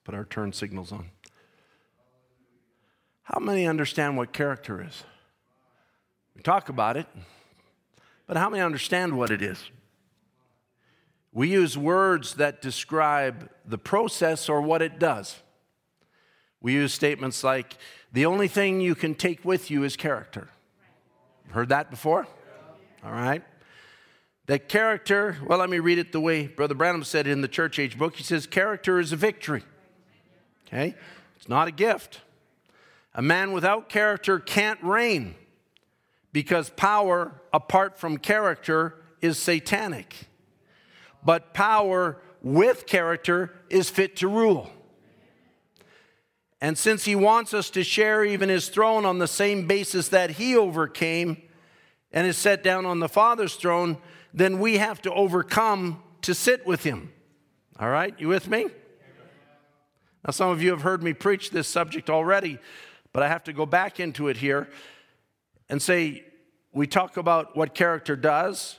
Put our turn signals on. How many understand what character is? We talk about it, but how many understand what it is? We use words that describe the process or what it does. We use statements like, the only thing you can take with you is character. Heard that before? All right. That character, well, let me read it the way Brother Branham said it in the church age book. He says, character is a victory. Okay? It's not a gift. A man without character can't reign because power apart from character is satanic. But power with character is fit to rule. And since he wants us to share even his throne on the same basis that he overcame and is set down on the Father's throne, then we have to overcome to sit with him. All right, you with me? Now, some of you have heard me preach this subject already, but I have to go back into it here and say we talk about what character does,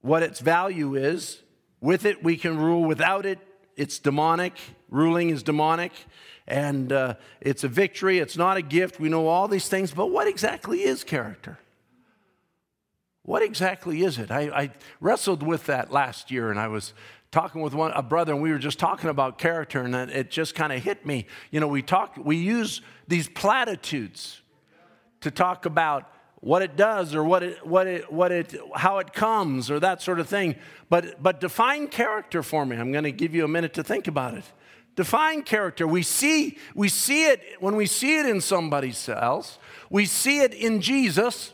what its value is. With it, we can rule. Without it, it's demonic. Ruling is demonic and uh, it's a victory, it's not a gift. We know all these things, but what exactly is character? What exactly is it? I, I wrestled with that last year, and I was talking with one, a brother, and we were just talking about character, and it just kind of hit me. You know, we talk, we use these platitudes to talk about what it does or what it, what it, what it, how it comes or that sort of thing. But, but define character for me. I'm going to give you a minute to think about it define character. We see, we see it when we see it in somebody else. We see it in Jesus.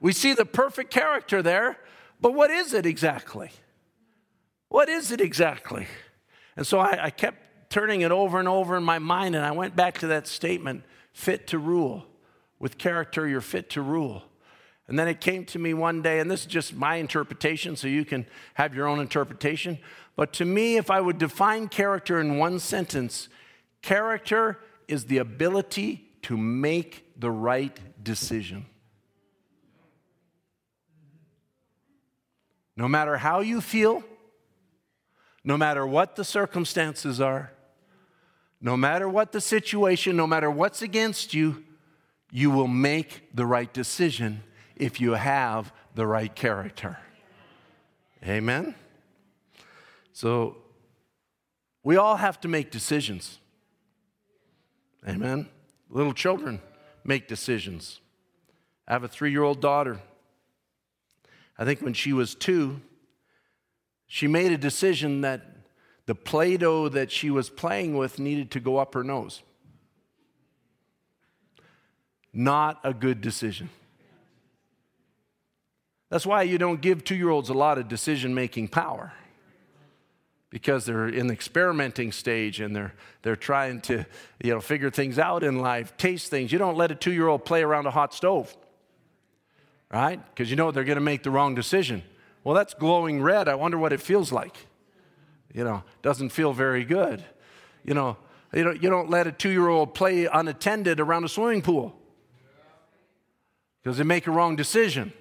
We see the perfect character there. But what is it exactly? What is it exactly? And so I, I kept turning it over and over in my mind, and I went back to that statement fit to rule. With character, you're fit to rule. And then it came to me one day, and this is just my interpretation, so you can have your own interpretation. But to me, if I would define character in one sentence, character is the ability to make the right decision. No matter how you feel, no matter what the circumstances are, no matter what the situation, no matter what's against you, you will make the right decision if you have the right character. Amen? So we all have to make decisions. Amen. Little children make decisions. I have a three year old daughter. I think when she was two, she made a decision that the Play Doh that she was playing with needed to go up her nose. Not a good decision. That's why you don't give two year olds a lot of decision making power because they're in the experimenting stage and they're, they're trying to you know, figure things out in life, taste things. You don't let a two year old play around a hot stove, right? Because you know they're going to make the wrong decision. Well, that's glowing red. I wonder what it feels like. You know, doesn't feel very good. You know, you don't, you don't let a two year old play unattended around a swimming pool because they make a wrong decision.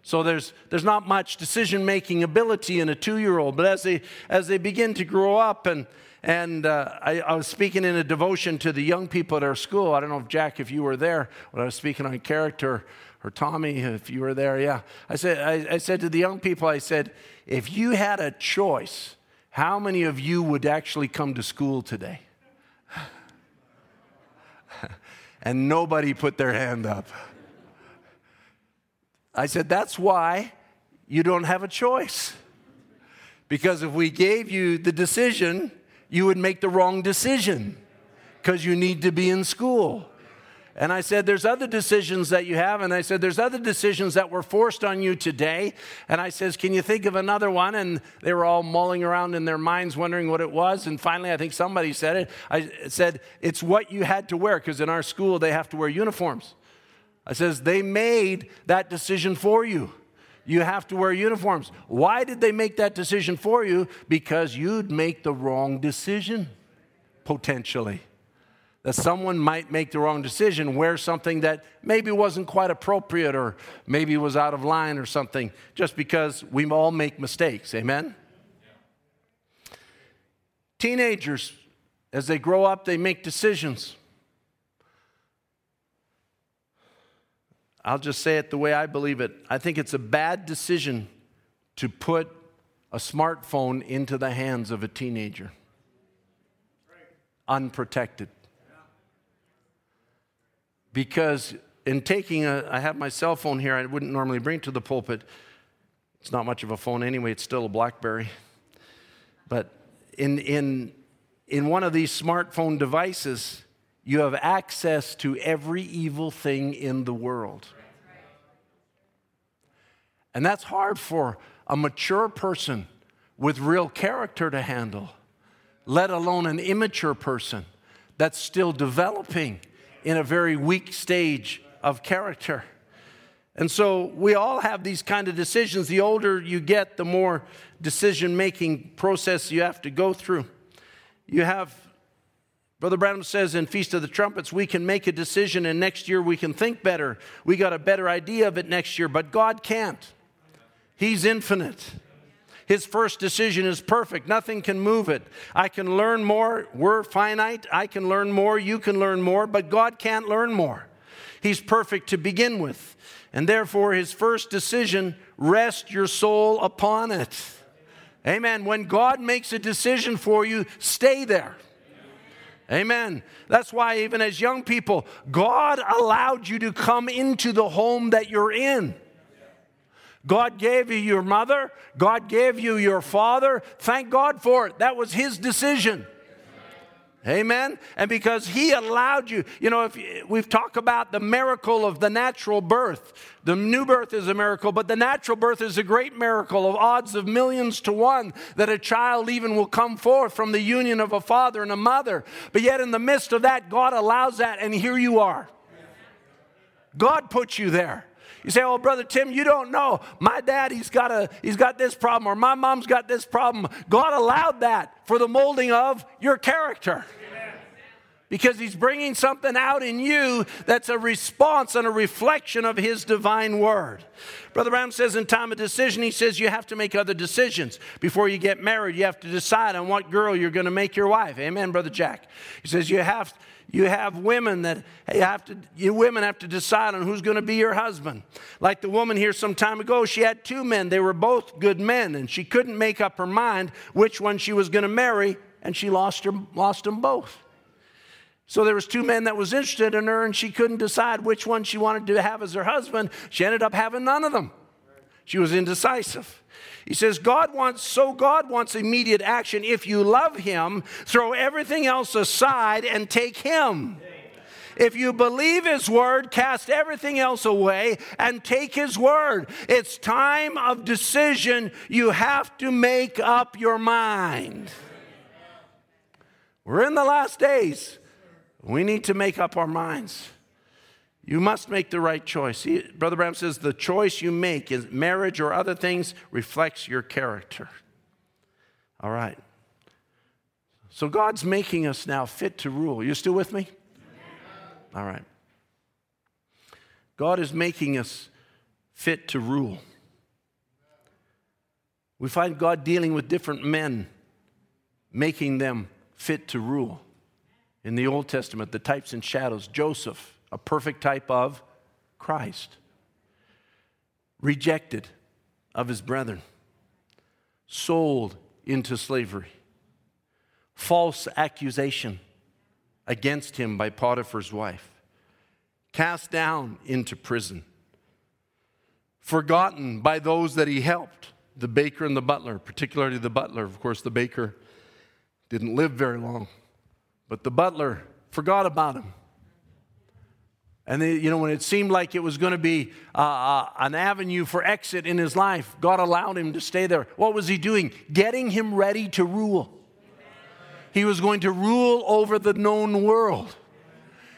So there's, there's not much decision making ability in a two year old. But as they, as they begin to grow up, and, and uh, I, I, was speaking in a devotion to the young people at our school. I don't know if Jack, if you were there, when I was speaking on character, or Tommy, if you were there, yeah. I said, I, I said to the young people, I said, if you had a choice, how many of you would actually come to school today? and nobody put their hand up. I said, That's why you don't have a choice. Because if we gave you the decision, you would make the wrong decision because you need to be in school. And I said, There's other decisions that you have. And I said, There's other decisions that were forced on you today. And I says, Can you think of another one? And they were all mulling around in their minds, wondering what it was. And finally, I think somebody said it. I said, It's what you had to wear, because in our school, they have to wear uniforms. I says, they made that decision for you. You have to wear uniforms. Why did they make that decision for you? Because you'd make the wrong decision, potentially. That someone might make the wrong decision, wear something that maybe wasn't quite appropriate or maybe was out of line or something, just because we all make mistakes. Amen? Teenagers, as they grow up, they make decisions. I'll just say it the way I believe it. I think it's a bad decision to put a smartphone into the hands of a teenager unprotected. Because in taking a, I have my cell phone here, I wouldn't normally bring to the pulpit. It's not much of a phone anyway, it's still a Blackberry. But in, in, in one of these smartphone devices, you have access to every evil thing in the world. And that's hard for a mature person with real character to handle, let alone an immature person that's still developing in a very weak stage of character. And so we all have these kind of decisions. The older you get, the more decision making process you have to go through. You have, Brother Branham says in Feast of the Trumpets, we can make a decision and next year we can think better. We got a better idea of it next year, but God can't. He's infinite. His first decision is perfect. Nothing can move it. I can learn more. We're finite. I can learn more. You can learn more, but God can't learn more. He's perfect to begin with. And therefore, his first decision, rest your soul upon it. Amen. When God makes a decision for you, stay there. Amen. That's why, even as young people, God allowed you to come into the home that you're in. God gave you your mother, God gave you your father. Thank God for it. That was His decision. Amen. And because he allowed you, you know, if we've talked about the miracle of the natural birth. The new birth is a miracle, but the natural birth is a great miracle of odds of millions to one that a child even will come forth from the union of a father and a mother. But yet in the midst of that, God allows that and here you are. God put you there. You say, "Oh, brother Tim, you don't know. My dad, he's got a he's got this problem or my mom's got this problem." God allowed that for the molding of your character. Because he's bringing something out in you that's a response and a reflection of his divine word. Brother Branham says in time of decision, he says you have to make other decisions. Before you get married, you have to decide on what girl you're going to make your wife. Amen, Brother Jack. He says you have you have women that you have to you women have to decide on who's going to be your husband like the woman here some time ago she had two men they were both good men and she couldn't make up her mind which one she was going to marry and she lost, her, lost them both so there was two men that was interested in her and she couldn't decide which one she wanted to have as her husband she ended up having none of them she was indecisive he says, God wants, so God wants immediate action. If you love Him, throw everything else aside and take Him. If you believe His word, cast everything else away and take His word. It's time of decision. You have to make up your mind. We're in the last days. We need to make up our minds. You must make the right choice. He, Brother Branham says the choice you make in marriage or other things reflects your character. All right. So God's making us now fit to rule. You still with me? All right. God is making us fit to rule. We find God dealing with different men, making them fit to rule. In the Old Testament, the types and shadows, Joseph, a perfect type of Christ. Rejected of his brethren, sold into slavery, false accusation against him by Potiphar's wife, cast down into prison, forgotten by those that he helped, the baker and the butler, particularly the butler. Of course, the baker didn't live very long, but the butler forgot about him and they, you know, when it seemed like it was going to be uh, uh, an avenue for exit in his life, God allowed him to stay there. What was he doing? Getting him ready to rule. He was going to rule over the known world.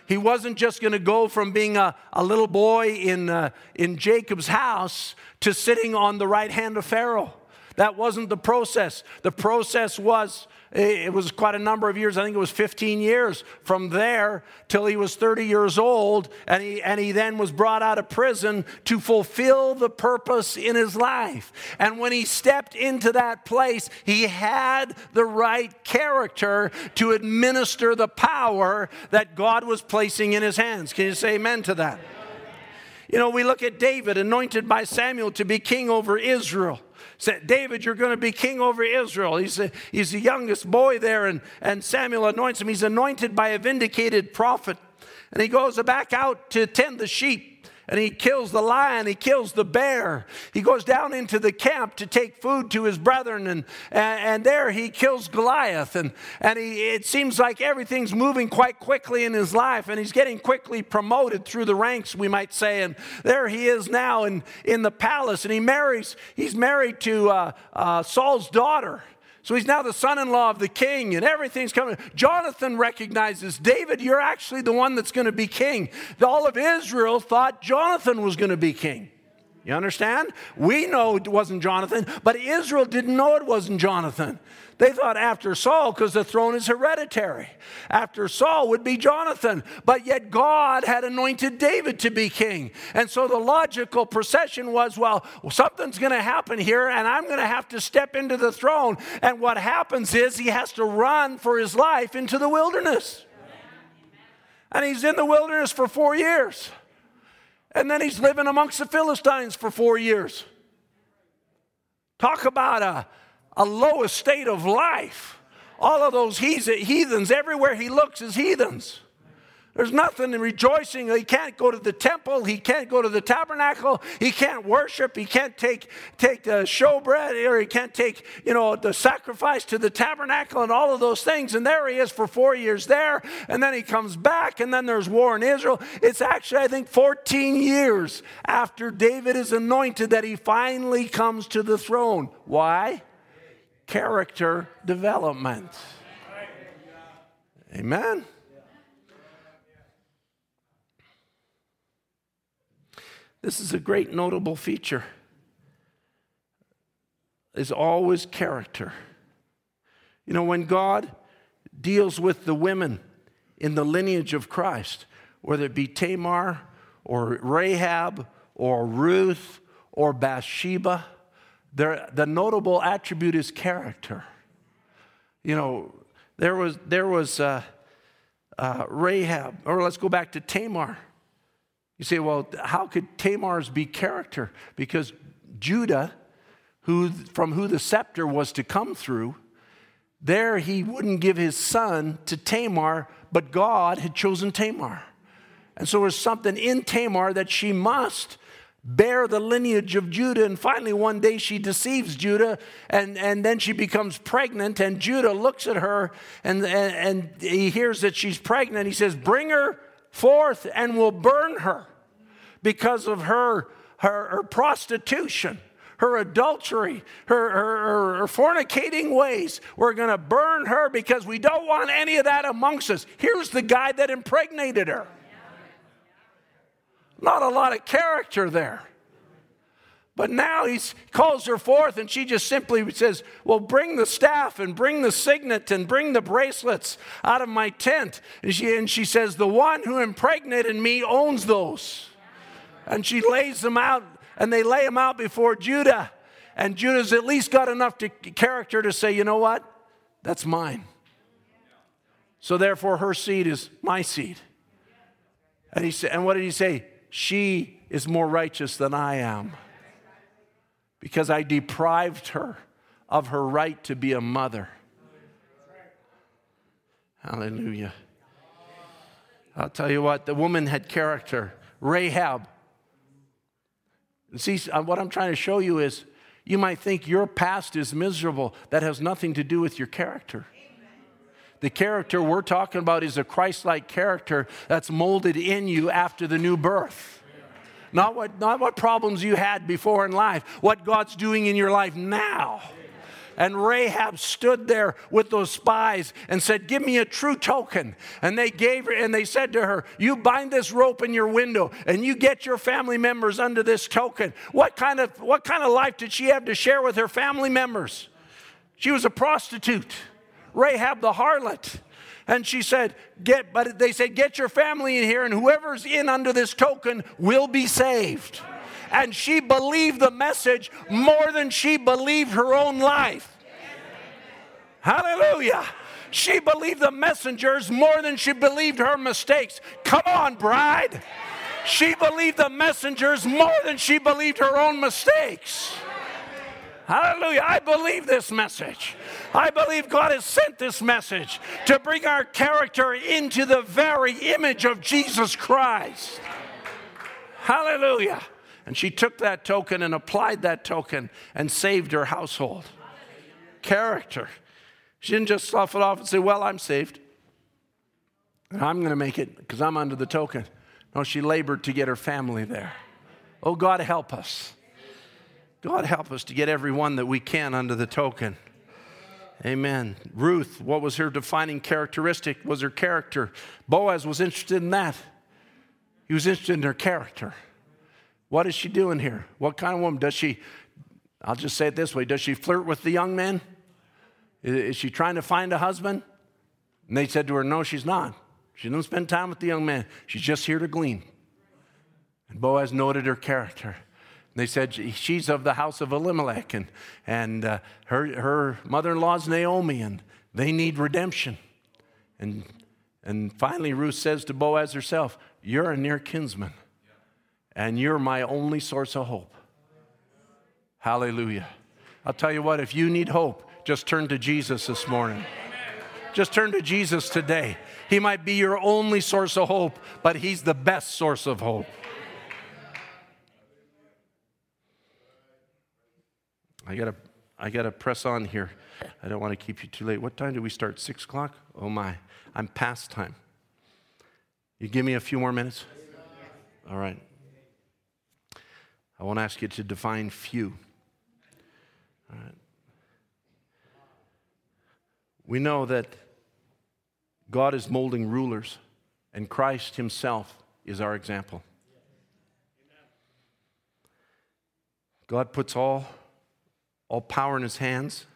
He wasn't just going to go from being a, a little boy in, uh, in Jacob's house to sitting on the right hand of Pharaoh. That wasn't the process. The process was it was quite a number of years. I think it was 15 years from there till he was 30 years old. And he, and he then was brought out of prison to fulfill the purpose in his life. And when he stepped into that place, he had the right character to administer the power that God was placing in his hands. Can you say amen to that? You know, we look at David, anointed by Samuel to be king over Israel said, David, you're going to be king over Israel. He's, a, he's the youngest boy there, and, and Samuel anoints him. He's anointed by a vindicated prophet. And he goes back out to tend the sheep. And he kills the lion, he kills the bear. He goes down into the camp to take food to his brethren, and, and, and there he kills Goliath. And, and he, it seems like everything's moving quite quickly in his life, and he's getting quickly promoted through the ranks, we might say. And there he is now in, in the palace, and he marries, he's married to uh, uh, Saul's daughter. So he's now the son in law of the king, and everything's coming. Jonathan recognizes David, you're actually the one that's going to be king. All of Israel thought Jonathan was going to be king. You understand? We know it wasn't Jonathan, but Israel didn't know it wasn't Jonathan. They thought after Saul, because the throne is hereditary, after Saul would be Jonathan. But yet God had anointed David to be king. And so the logical procession was well, something's going to happen here, and I'm going to have to step into the throne. And what happens is he has to run for his life into the wilderness. And he's in the wilderness for four years. And then he's living amongst the Philistines for four years. Talk about a, a low estate of life. All of those heathens, everywhere he looks, is heathens. There's nothing in rejoicing. He can't go to the temple. He can't go to the tabernacle. He can't worship. He can't take, take the showbread or he can't take, you know, the sacrifice to the tabernacle and all of those things. And there he is for four years there. And then he comes back and then there's war in Israel. It's actually, I think, 14 years after David is anointed that he finally comes to the throne. Why? Character development. Amen. This is a great notable feature. Is always character. You know, when God deals with the women in the lineage of Christ, whether it be Tamar or Rahab or Ruth or Bathsheba, the notable attribute is character. You know, there was, there was uh, uh, Rahab, or let's go back to Tamar. You say, well, how could Tamar's be character? Because Judah, who, from who the scepter was to come through, there he wouldn't give his son to Tamar, but God had chosen Tamar. And so there's something in Tamar that she must bear the lineage of Judah. And finally, one day she deceives Judah, and, and then she becomes pregnant. And Judah looks at her, and, and, and he hears that she's pregnant. He says, Bring her forth, and we'll burn her because of her, her, her prostitution her adultery, her, her, her, fornicating ways. We're going to burn her because we don't want any of that amongst us. Here's the guy that impregnated her. Not a lot of character there. But now he calls her forth, and she just simply says, Well, bring the staff and bring the signet and bring the bracelets out of my tent. And she, and she says, The one who impregnated me owns those. And she lays them out, and they lay them out before Judah. And Judah's at least got enough to, character to say, you know what? That's mine. So therefore, her seed is my seed. And, he said, and what did he say? She is more righteous than I am because I deprived her of her right to be a mother. Hallelujah. I'll tell you what, the woman had character. Rahab See, uh, what I'm trying to show you is you might think your past is miserable. That has nothing to do with your character. The character we're talking about is a Christ like character that's molded in you after the new birth. Not what, not what problems you had before in life, what God's doing in your life now. And Rahab stood there with those spies and said, Give me a true token. And they gave her, and they said to her, You bind this rope in your window and you get your family members under this token. What kind of, what kind of life did she have to share with her family members? She was a prostitute, Rahab the harlot. And she said, Get, but they said, Get your family in here, and whoever's in under this token will be saved and she believed the message more than she believed her own life. Hallelujah. She believed the messengers more than she believed her mistakes. Come on, bride. She believed the messengers more than she believed her own mistakes. Hallelujah. I believe this message. I believe God has sent this message to bring our character into the very image of Jesus Christ. Hallelujah. And she took that token and applied that token and saved her household. Character. She didn't just slough it off and say, Well, I'm saved. And I'm going to make it because I'm under the token. No, she labored to get her family there. Oh, God, help us. God, help us to get everyone that we can under the token. Amen. Ruth, what was her defining characteristic? Was her character. Boaz was interested in that. He was interested in her character. What is she doing here? What kind of woman? Does she, I'll just say it this way, does she flirt with the young man? Is she trying to find a husband? And they said to her, No, she's not. She doesn't spend time with the young man. She's just here to glean. And Boaz noted her character. They said she's of the house of Elimelech, and, and uh, her, her mother in law's Naomi, and they need redemption. And, and finally, Ruth says to Boaz herself, You're a near kinsman, and you're my only source of hope. Hallelujah. I'll tell you what, if you need hope, just turn to Jesus this morning. Just turn to Jesus today. He might be your only source of hope, but He's the best source of hope. I gotta, I gotta press on here. I don't want to keep you too late. What time do we start? Six o'clock? Oh my, I'm past time. You give me a few more minutes? All right. I won't ask you to define few. All right. We know that God is molding rulers, and Christ Himself is our example. God puts all all power in his hands.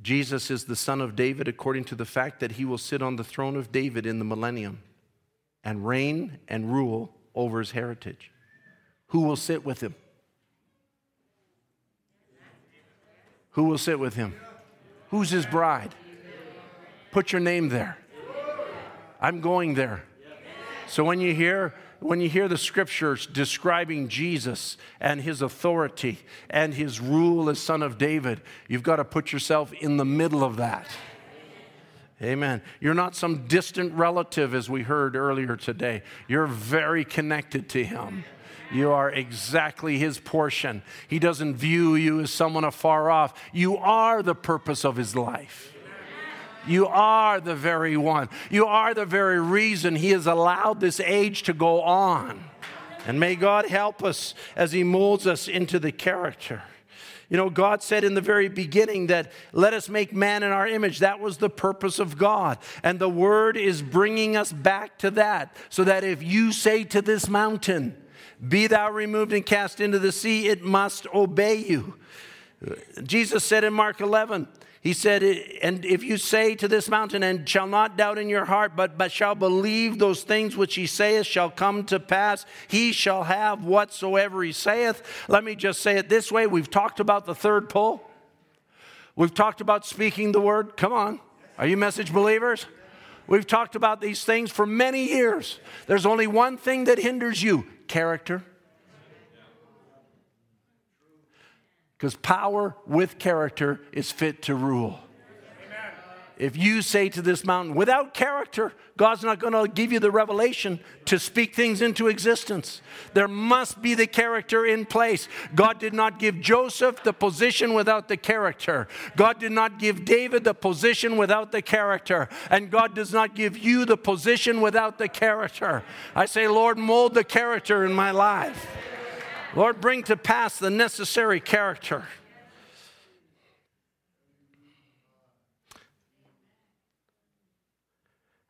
Jesus is the son of David according to the fact that he will sit on the throne of David in the millennium and reign and rule over his heritage. Who will sit with him? Who will sit with him? Who's his bride? Put your name there. I'm going there. So when you hear when you hear the scriptures describing Jesus and his authority and his rule as son of David, you've got to put yourself in the middle of that. Amen. You're not some distant relative, as we heard earlier today. You're very connected to him. You are exactly his portion. He doesn't view you as someone afar off. You are the purpose of his life. You are the very one. You are the very reason He has allowed this age to go on. And may God help us as He molds us into the character. You know, God said in the very beginning that let us make man in our image. That was the purpose of God. And the word is bringing us back to that. So that if you say to this mountain, be thou removed and cast into the sea, it must obey you. Jesus said in Mark 11, he said, And if you say to this mountain, and shall not doubt in your heart, but, but shall believe those things which he saith shall come to pass, he shall have whatsoever he saith. Let me just say it this way we've talked about the third pull, we've talked about speaking the word. Come on. Are you message believers? We've talked about these things for many years. There's only one thing that hinders you character. Because power with character is fit to rule. If you say to this mountain, without character, God's not going to give you the revelation to speak things into existence. There must be the character in place. God did not give Joseph the position without the character. God did not give David the position without the character. And God does not give you the position without the character. I say, Lord, mold the character in my life. Lord, bring to pass the necessary character.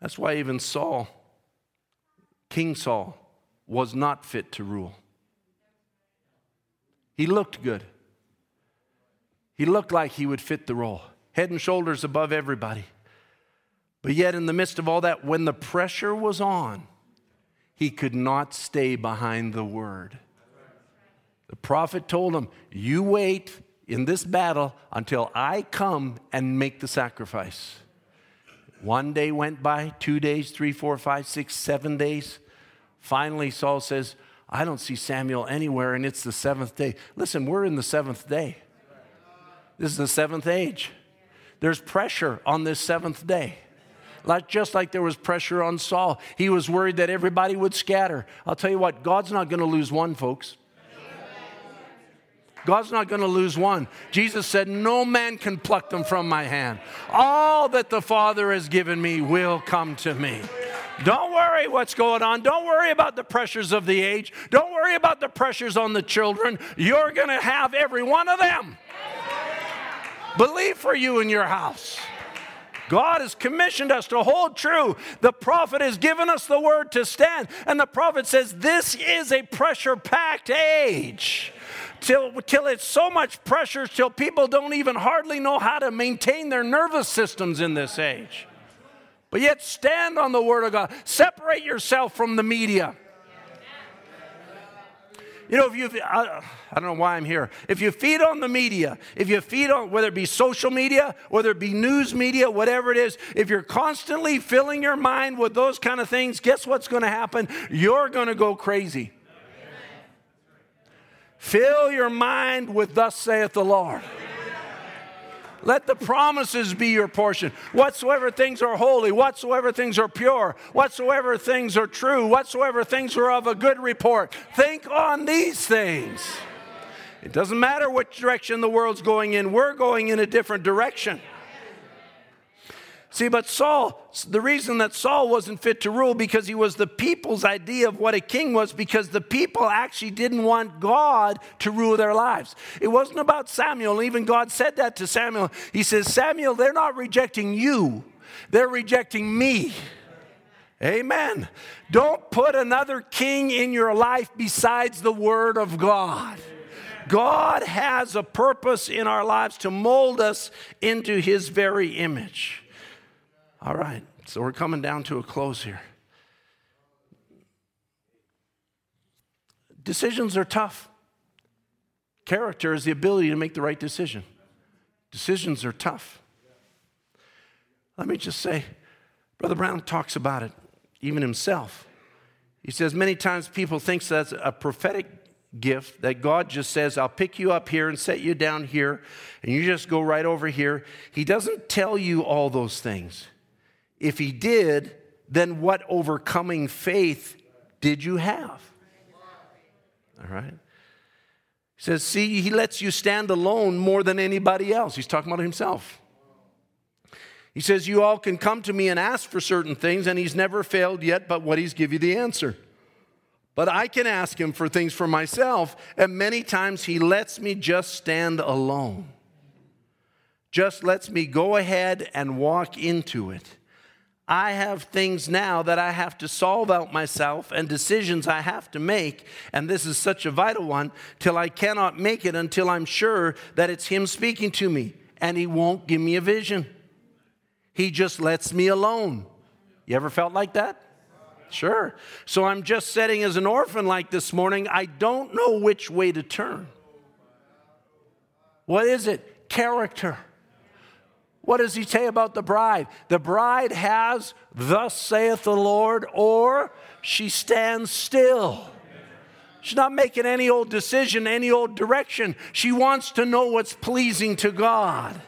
That's why even Saul, King Saul, was not fit to rule. He looked good. He looked like he would fit the role, head and shoulders above everybody. But yet, in the midst of all that, when the pressure was on, he could not stay behind the word. The prophet told him, You wait in this battle until I come and make the sacrifice. One day went by, two days, three, four, five, six, seven days. Finally, Saul says, I don't see Samuel anywhere, and it's the seventh day. Listen, we're in the seventh day. This is the seventh age. There's pressure on this seventh day. like, just like there was pressure on Saul. He was worried that everybody would scatter. I'll tell you what, God's not going to lose one, folks. God's not going to lose one. Jesus said, No man can pluck them from my hand. All that the Father has given me will come to me. Don't worry what's going on. Don't worry about the pressures of the age. Don't worry about the pressures on the children. You're going to have every one of them. Believe for you in your house. God has commissioned us to hold true. The prophet has given us the word to stand. And the prophet says, This is a pressure packed age. Till, till it's so much pressure, till people don't even hardly know how to maintain their nervous systems in this age. But yet, stand on the word of God. Separate yourself from the media. You know, if you, I, I, don't know why I'm here. If you feed on the media, if you feed on, whether it be social media, whether it be news media, whatever it is, if you're constantly filling your mind with those kind of things, guess what's going to happen? You're going to go crazy. Fill your mind with, Thus saith the Lord. Let the promises be your portion. Whatsoever things are holy, whatsoever things are pure, whatsoever things are true, whatsoever things are of a good report, think on these things. It doesn't matter which direction the world's going in, we're going in a different direction. See, but Saul, the reason that Saul wasn't fit to rule because he was the people's idea of what a king was because the people actually didn't want God to rule their lives. It wasn't about Samuel. Even God said that to Samuel. He says, Samuel, they're not rejecting you, they're rejecting me. Amen. Don't put another king in your life besides the word of God. God has a purpose in our lives to mold us into his very image. All right, so we're coming down to a close here. Decisions are tough. Character is the ability to make the right decision. Decisions are tough. Let me just say, Brother Branham talks about it, even himself. He says many times people think that's a prophetic gift that God just says, I'll pick you up here and set you down here, and you just go right over here. He doesn't tell you all those things. If he did, then what overcoming faith did you have? All right. He says, See, he lets you stand alone more than anybody else. He's talking about himself. He says, You all can come to me and ask for certain things, and he's never failed yet, but what he's give you the answer. But I can ask him for things for myself, and many times he lets me just stand alone. Just lets me go ahead and walk into it. I have things now that I have to solve out myself and decisions I have to make. And this is such a vital one till I cannot make it until I'm sure that it's Him speaking to me. And He won't give me a vision. He just lets me alone. You ever felt like that? Sure. So I'm just sitting as an orphan like this morning. I don't know which way to turn. What is it? Character. What does he say about the bride? The bride has, thus saith the Lord, or she stands still. She's not making any old decision, any old direction. She wants to know what's pleasing to God.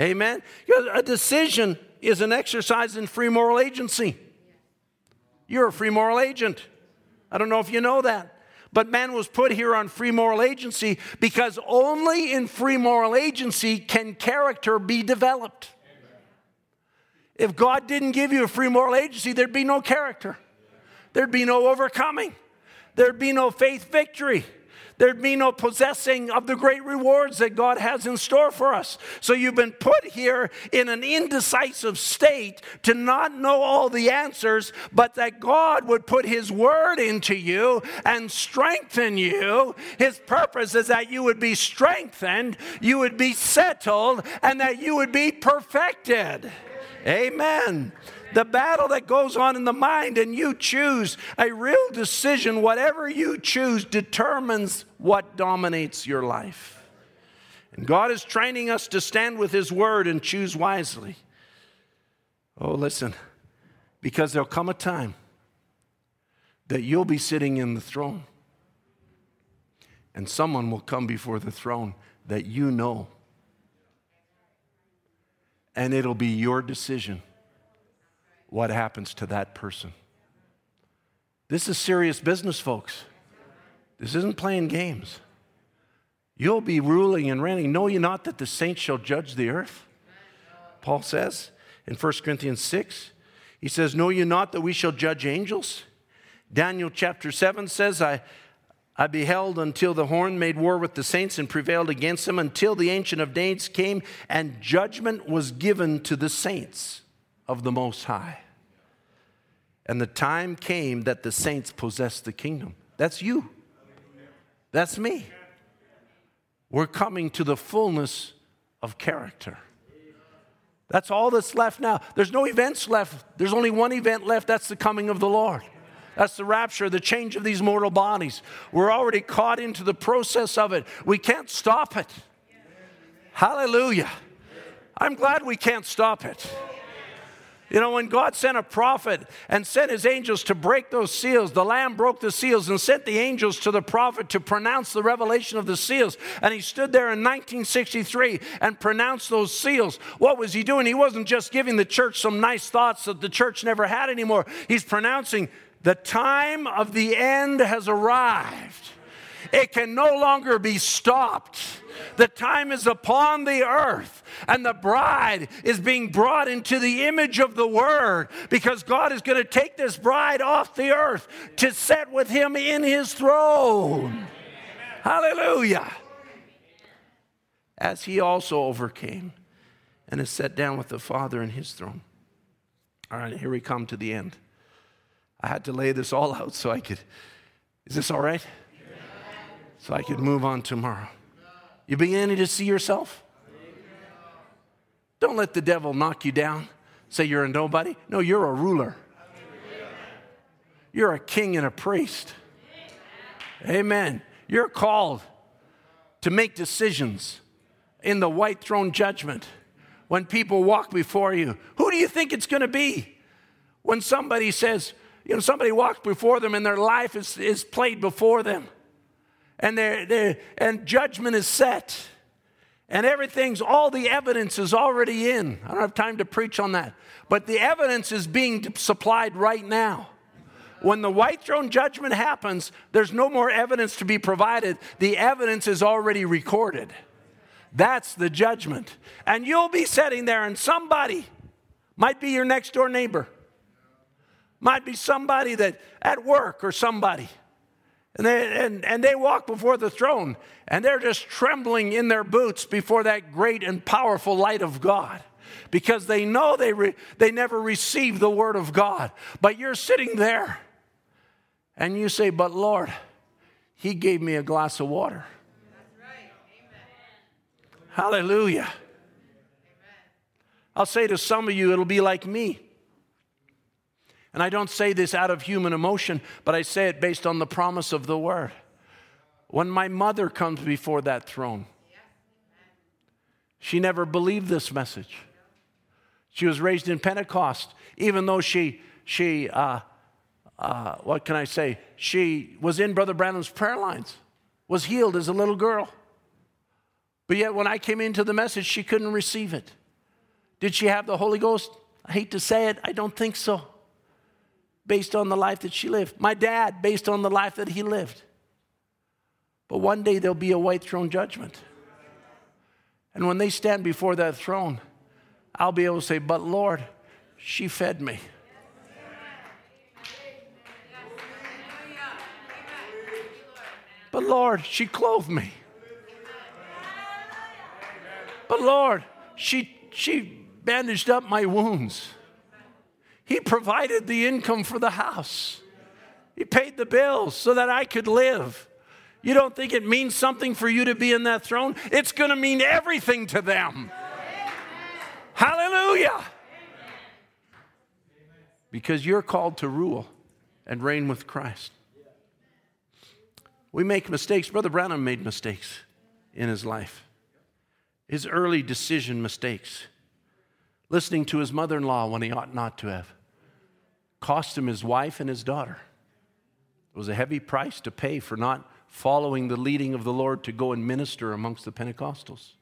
Amen. A decision is an exercise in free moral agency. You're a free moral agent. I don't know if you know that. But man was put here on free moral agency because only in free moral agency can character be developed. If God didn't give you a free moral agency, there'd be no character, there'd be no overcoming, there'd be no faith victory there'd be no possessing of the great rewards that God has in store for us. So you've been put here in an indecisive state to not know all the answers, but that God would put His word into you and strengthen you. His purpose is that you would be strengthened, you would be settled, and that you would be perfected. Amen the battle that goes on in the mind, and you choose a real decision. Whatever you choose determines what dominates your life. And God is training us to stand with His word and choose wisely. Oh, listen, because there'll come a time that you'll be sitting in the throne, and someone will come before the throne that you know, and it'll be your decision what happens to that person. This is serious business, folks. This isn't playing games. You'll be ruling and reigning. Know ye not that the saints shall judge the earth? Paul says in 1 Corinthians 6. He says, Know you not that we shall judge angels? Daniel chapter 7 says, I, I beheld until the horn made war with the saints and prevailed against them, until the Ancient of Days came and judgment was given to the saints of the Most High. And the time came that the saints possessed the kingdom. That's you. That's me. We're coming to the fullness of character. That's all that's left now. There's no events left. There's only one event left. That's the coming of the Lord. That's the rapture, the change of these mortal bodies. We're already caught into the process of it. We can't stop it. Hallelujah. I'm glad we can't stop it. You know, when God sent a prophet and sent his angels to break those seals, the Lamb broke the seals and sent the angels to the prophet to pronounce the revelation of the seals. And he stood there in 1963 and pronounced those seals. What was he doing? He wasn't just giving the church some nice thoughts that the church never had anymore. He's pronouncing the time of the end has arrived. It can no longer be stopped. The time is upon the earth, and the bride is being brought into the image of the Word because God is going to take this bride off the earth to set with Him in His throne. Hallelujah. As He also overcame and is set down with the Father in His throne. All right, here we come to the end. I had to lay this all out so I could. Is this all right? So I could move on tomorrow. You beginning to see yourself? Don't let the devil knock you down, say you're a nobody. No, you're a ruler. You're a king and a priest. Amen. You're called to make decisions in the white throne judgment when people walk before you. Who do you think it's going to be? When somebody says, you know, somebody walks before them and their life is, is played before them. And, they're, they're, and judgment is set. And everything's, all the evidence is already in. I don't have time to preach on that. But the evidence is being supplied right now. When the white throne judgment happens, there's no more evidence to be provided. The evidence is already recorded. That's the judgment. And you'll be sitting there, and somebody might be your next door neighbor might be somebody that at work or somebody. And they, and, and they walk before the throne and they're just trembling in their boots before that great and powerful light of God because they know they, re, they never received the word of God. But you're sitting there and you say, But Lord, He gave me a glass of water. Hallelujah. Amen. I'll say to some of you, it'll be like me. And I don't say this out of human emotion, but I say it based on the promise of the word. When my mother comes before that throne, she never believed this message. She was raised in Pentecost, even though she, she uh, uh, what can I say? She was in Brother Branham's prayer lines, was healed as a little girl. But yet, when I came into the message, she couldn't receive it. Did she have the Holy Ghost? I hate to say it, I don't think so based on the life that she lived. My dad, based on the life that he lived. But one day there'll be a white throne judgment. And when they stand before that throne, I'll be able to say, But Lord, she fed me. But Lord, she clothed me. But Lord, she, she bandaged up my wounds. He provided the income for the house. He paid the bills so that I could live. You don't think it means something for you to be in that throne? It's going to mean everything to them. Amen. Hallelujah. Because you're called to rule and reign with Christ. We make mistakes. Brother Branham made mistakes in his life, his early decision mistakes listening to his mother in law when he ought not to have. Cost him his wife and his daughter. It was a heavy price to pay for not following the leading of the Lord to go and minister amongst the Pentecostals.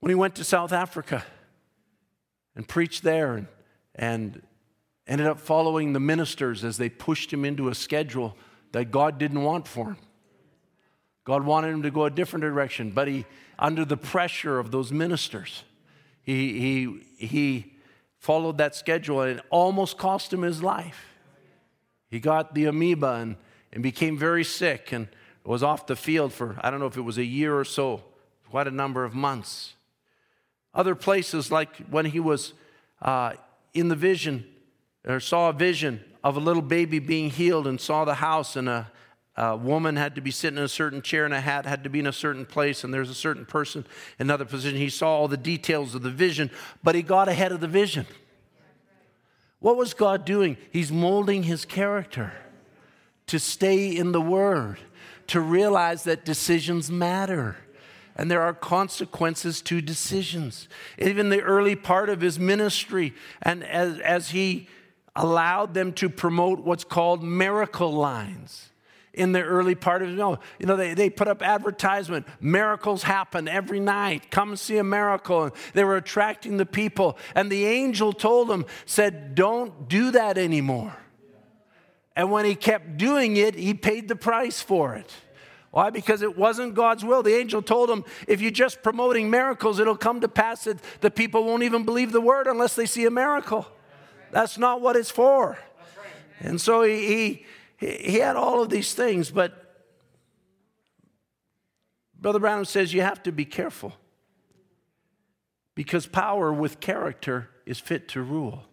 When he went to South Africa and preached there and and ended up following the ministers as they pushed him into a schedule that God didn't want for him. God wanted him to go a different direction, but he, under the pressure of those ministers, he, he, he followed that schedule and it almost cost him his life. He got the amoeba and, and became very sick and was off the field for, I don't know if it was a year or so, quite a number of months. Other places, like when he was uh, in the vision, or saw a vision of a little baby being healed and saw the house and a, a woman had to be sitting in a certain chair and a hat had to be in a certain place and there's a certain person in another position. He saw all the details of the vision, but he got ahead of the vision. What was God doing? He's molding his character to stay in the Word, to realize that decisions matter and there are consequences to decisions. Even the early part of his ministry, and as, as he allowed them to promote what's called miracle lines in the early part of you know, you know they, they put up advertisement miracles happen every night come see a miracle and they were attracting the people and the angel told them said don't do that anymore and when he kept doing it he paid the price for it why? Because it wasn't God's will. The angel told him, if you're just promoting miracles, it'll come to pass that the people won't even believe the word unless they see a miracle. That's not what it's for. And so he, he, he had all of these things, but Brother Branham says you have to be careful because power with character is fit to rule.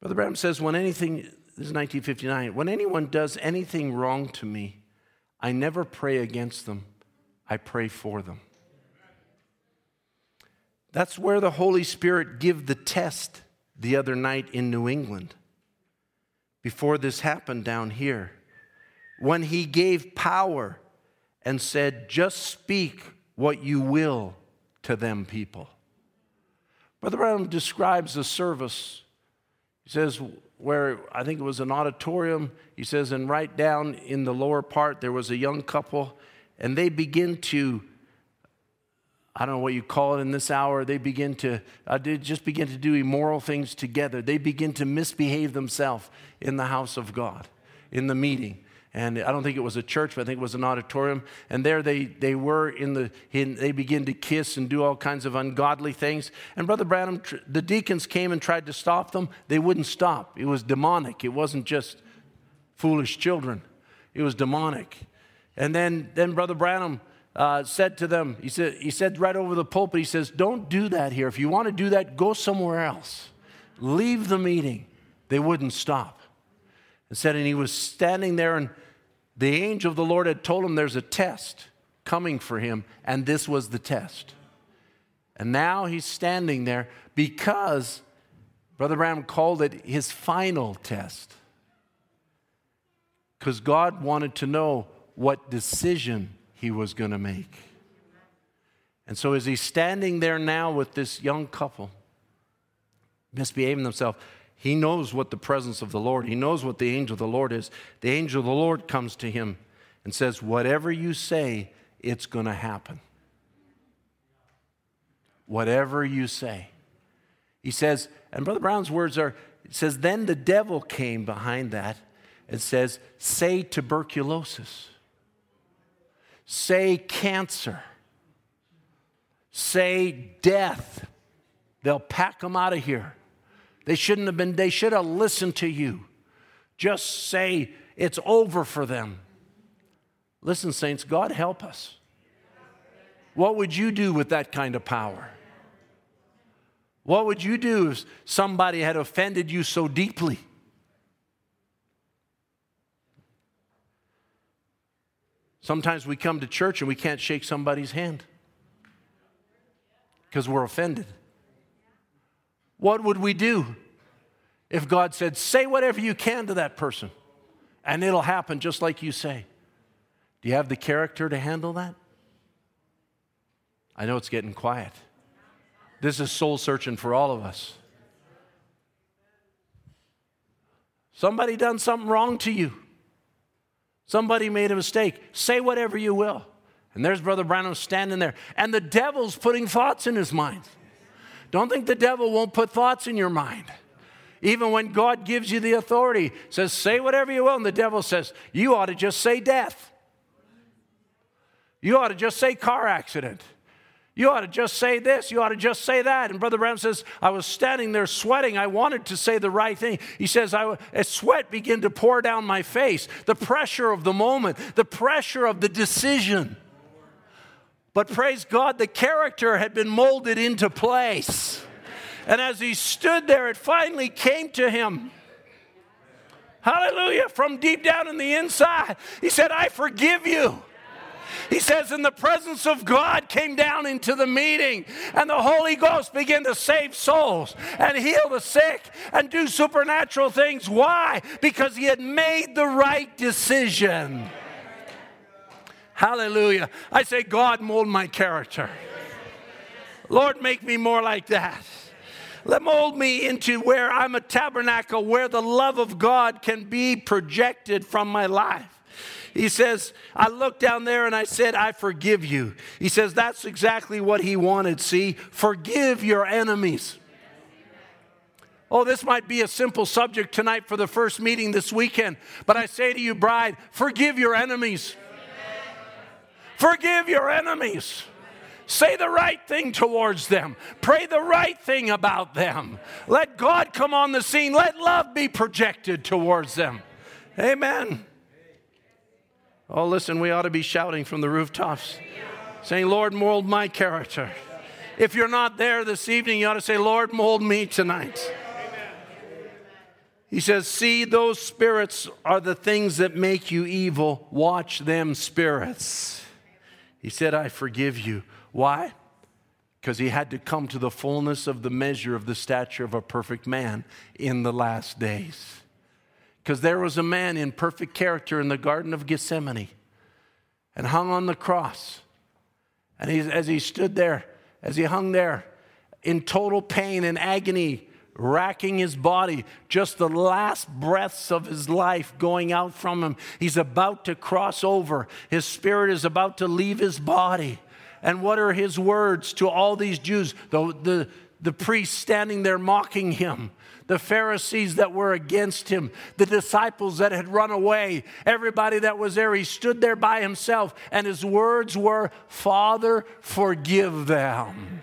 Brother Branham says, when anything, this is 1959, when anyone does anything wrong to me, I never pray against them, I pray for them. That's where the Holy Spirit give the test the other night in New England before this happened down here. When he gave power and said, just speak what you will to them people. Brother Branham describes the service he says, where I think it was an auditorium, he says, and right down in the lower part, there was a young couple, and they begin to, I don't know what you call it in this hour, they begin to, uh, they just begin to do immoral things together. They begin to misbehave themselves in the house of God, in the meeting and I don't think it was a church, but I think it was an auditorium. And there they, they were in the, in, they began to kiss and do all kinds of ungodly things. And Brother Branham, the deacons came and tried to stop them. They wouldn't stop. It was demonic. It wasn't just foolish children. It was demonic. And then, then Brother Branham uh, said to them, he said, he said right over the pulpit, he says, don't do that here. If you want to do that, go somewhere else. Leave the meeting. They wouldn't stop. And said, and he was standing there and the angel of the Lord had told him there's a test coming for him, and this was the test. And now he's standing there because Brother Branham called it his final test. Because God wanted to know what decision he was going to make. And so, as he's standing there now with this young couple, misbehaving themselves, he knows what the presence of the Lord, he knows what the angel of the Lord is. The angel of the Lord comes to him and says, Whatever you say, it's going to happen. Whatever you say. He says, and Brother Branham's words are, it says, Then the devil came behind that and says, Say tuberculosis, say cancer, say death. They'll pack them out of here. They shouldn't have been, they should have listened to you. Just say it's over for them. Listen, saints, God help us. What would you do with that kind of power? What would you do if somebody had offended you so deeply? Sometimes we come to church and we can't shake somebody's hand because we're offended. What would we do if God said, Say whatever you can to that person and it'll happen just like you say? Do you have the character to handle that? I know it's getting quiet. This is soul searching for all of us. Somebody done something wrong to you. Somebody made a mistake. Say whatever you will. And there's Brother Branham standing there, and the devil's putting thoughts in his mind. Don't think the devil won't put thoughts in your mind. Even when God gives you the authority, says, say whatever you will, and the devil says, you ought to just say death. You ought to just say car accident. You ought to just say this. You ought to just say that. And Brother Branham says, I was standing there sweating. I wanted to say the right thing. He says, I, a sweat began to pour down my face. The pressure of the moment, the pressure of the decision. But praise God, the character had been molded into place. And as he stood there, it finally came to him. Hallelujah. From deep down in the inside, he said, I forgive you. He says, and the presence of God came down into the meeting, and the Holy Ghost began to save souls and heal the sick and do supernatural things. Why? Because he had made the right decision. Hallelujah. I say, God, mold my character. Lord, make me more like that. Let mold me into where I'm a tabernacle, where the love of God can be projected from my life. He says, I looked down there and I said, I forgive you. He says, that's exactly what he wanted. See, forgive your enemies. Oh, this might be a simple subject tonight for the first meeting this weekend, but I say to you, bride, forgive your enemies. Forgive your enemies. Say the right thing towards them. Pray the right thing about them. Let God come on the scene. Let love be projected towards them. Amen. Oh, listen, we ought to be shouting from the rooftops, saying, Lord, mold my character. If you're not there this evening, you ought to say, Lord, mold me tonight. He says, See, those spirits are the things that make you evil. Watch them spirits. He said, I forgive you. Why? Because he had to come to the fullness of the measure of the stature of a perfect man in the last days. Because there was a man in perfect character in the Garden of Gethsemane and hung on the cross. And he, as he stood there, as he hung there in total pain and agony, racking his body, just the last breaths of his life going out from him. He's about to cross over. His spirit is about to leave his body. And what are his words to all these Jews? The, the, the priests standing there mocking him the Pharisees that were against him, the disciples that had run away, everybody that was there. He stood there by himself, and his words were, Father, forgive them.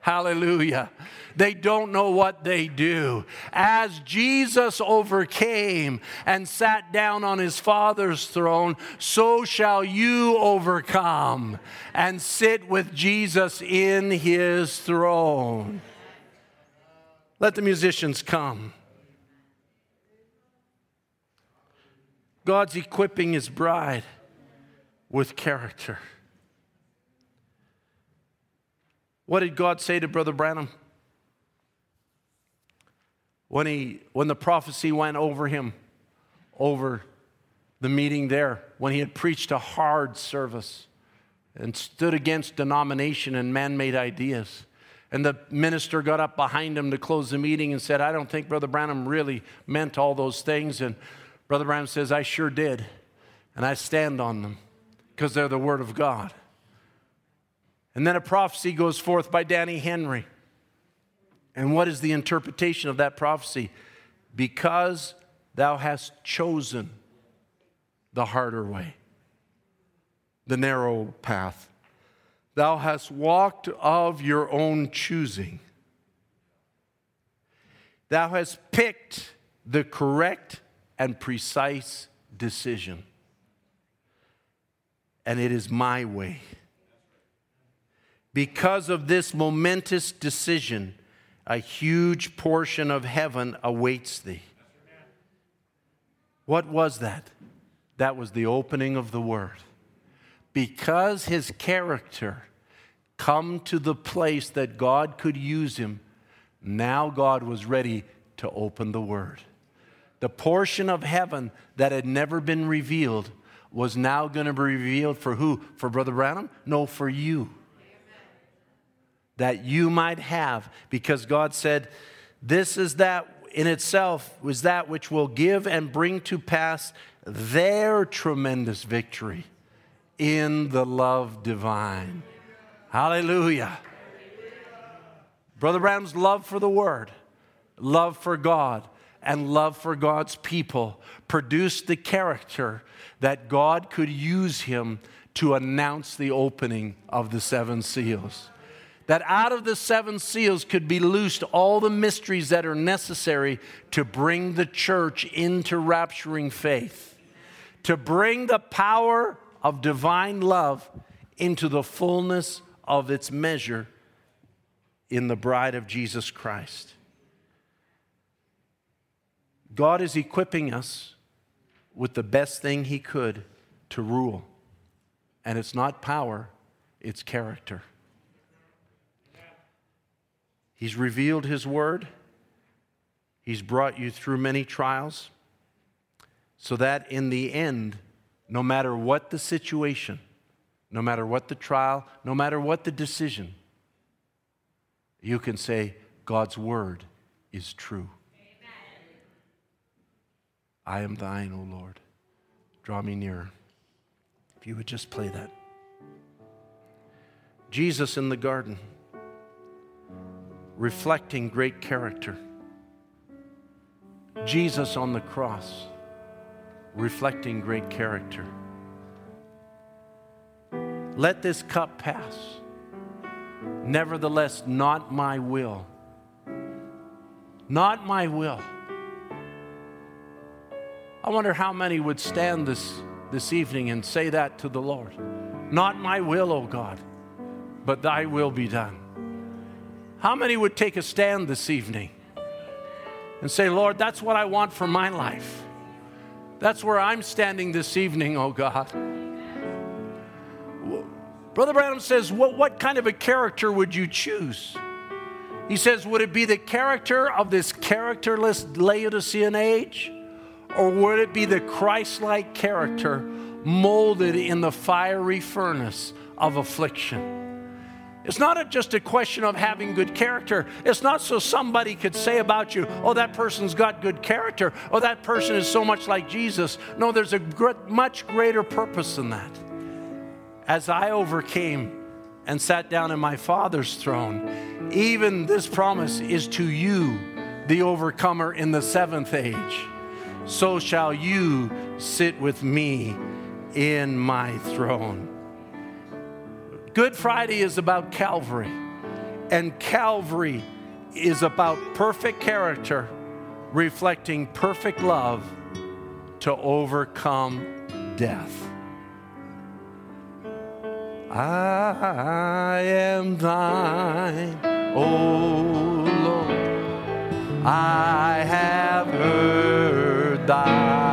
Hallelujah. They don't know what they do. As Jesus overcame and sat down on his Father's throne, so shall you overcome and sit with Jesus in his throne. Let the musicians come. God's equipping his bride with character. What did God say to Brother Branham? When, he, when the prophecy went over him, over the meeting there, when he had preached a hard service and stood against denomination and man made ideas. And the minister got up behind him to close the meeting and said, I don't think Brother Branham really meant all those things. And Brother Branham says, I sure did. And I stand on them because they're the Word of God. And then a prophecy goes forth by Danny Henry. And what is the interpretation of that prophecy? Because thou hast chosen the harder way, the narrow path. Thou hast walked of your own choosing. Thou hast picked the correct and precise decision. And it is my way. Because of this momentous decision, a huge portion of heaven awaits thee. What was that? That was the opening of the Word because his character come to the place that God could use him, now God was ready to open the word. The portion of heaven that had never been revealed was now going to be revealed for who? For Brother Branham? No, for you. That you might have, because God said, This is that in itself was that which will give and bring to pass their tremendous victory in the love divine. Hallelujah. Brother Branham's love for the Word, love for God, and love for God's people produced the character that God could use him to announce the opening of the seven seals. That out of the seven seals could be loosed all the mysteries that are necessary to bring the church into rapturing faith, to bring the power of divine love into the fullness of its measure in the bride of Jesus Christ. God is equipping us with the best thing He could to rule. And it's not power, it's character. He's revealed His word, He's brought you through many trials, so that in the end, no matter what the situation, no matter what the trial, no matter what the decision, you can say, God's word is true. Amen. I am thine, O Lord. Draw me nearer. If you would just play that. Jesus in the garden, reflecting great character. Jesus on the cross, reflecting great character. Let this cup pass. Nevertheless, not my will. Not my will. I wonder how many would stand this, this evening and say that to the Lord. Not my will, O God, but thy will be done. How many would take a stand this evening and say, Lord, that's what I want for my life? That's where I'm standing this evening, oh God. Brother Branham says, what, what kind of a character would you choose? He says, Would it be the character of this characterless Laodicean age? Or would it be the Christ like character molded in the fiery furnace of affliction? It's not just a question of having good character. It's not so somebody could say about you, oh, that person's got good character. Oh, that person is so much like Jesus. No, there's a much greater purpose than that. As I overcame and sat down in my Father's throne, even this promise is to you, the overcomer in the seventh age. So shall you sit with me in my throne. Good Friday is about Calvary, and Calvary is about perfect character reflecting perfect love to overcome death. I am thine, O Lord. I have heard thy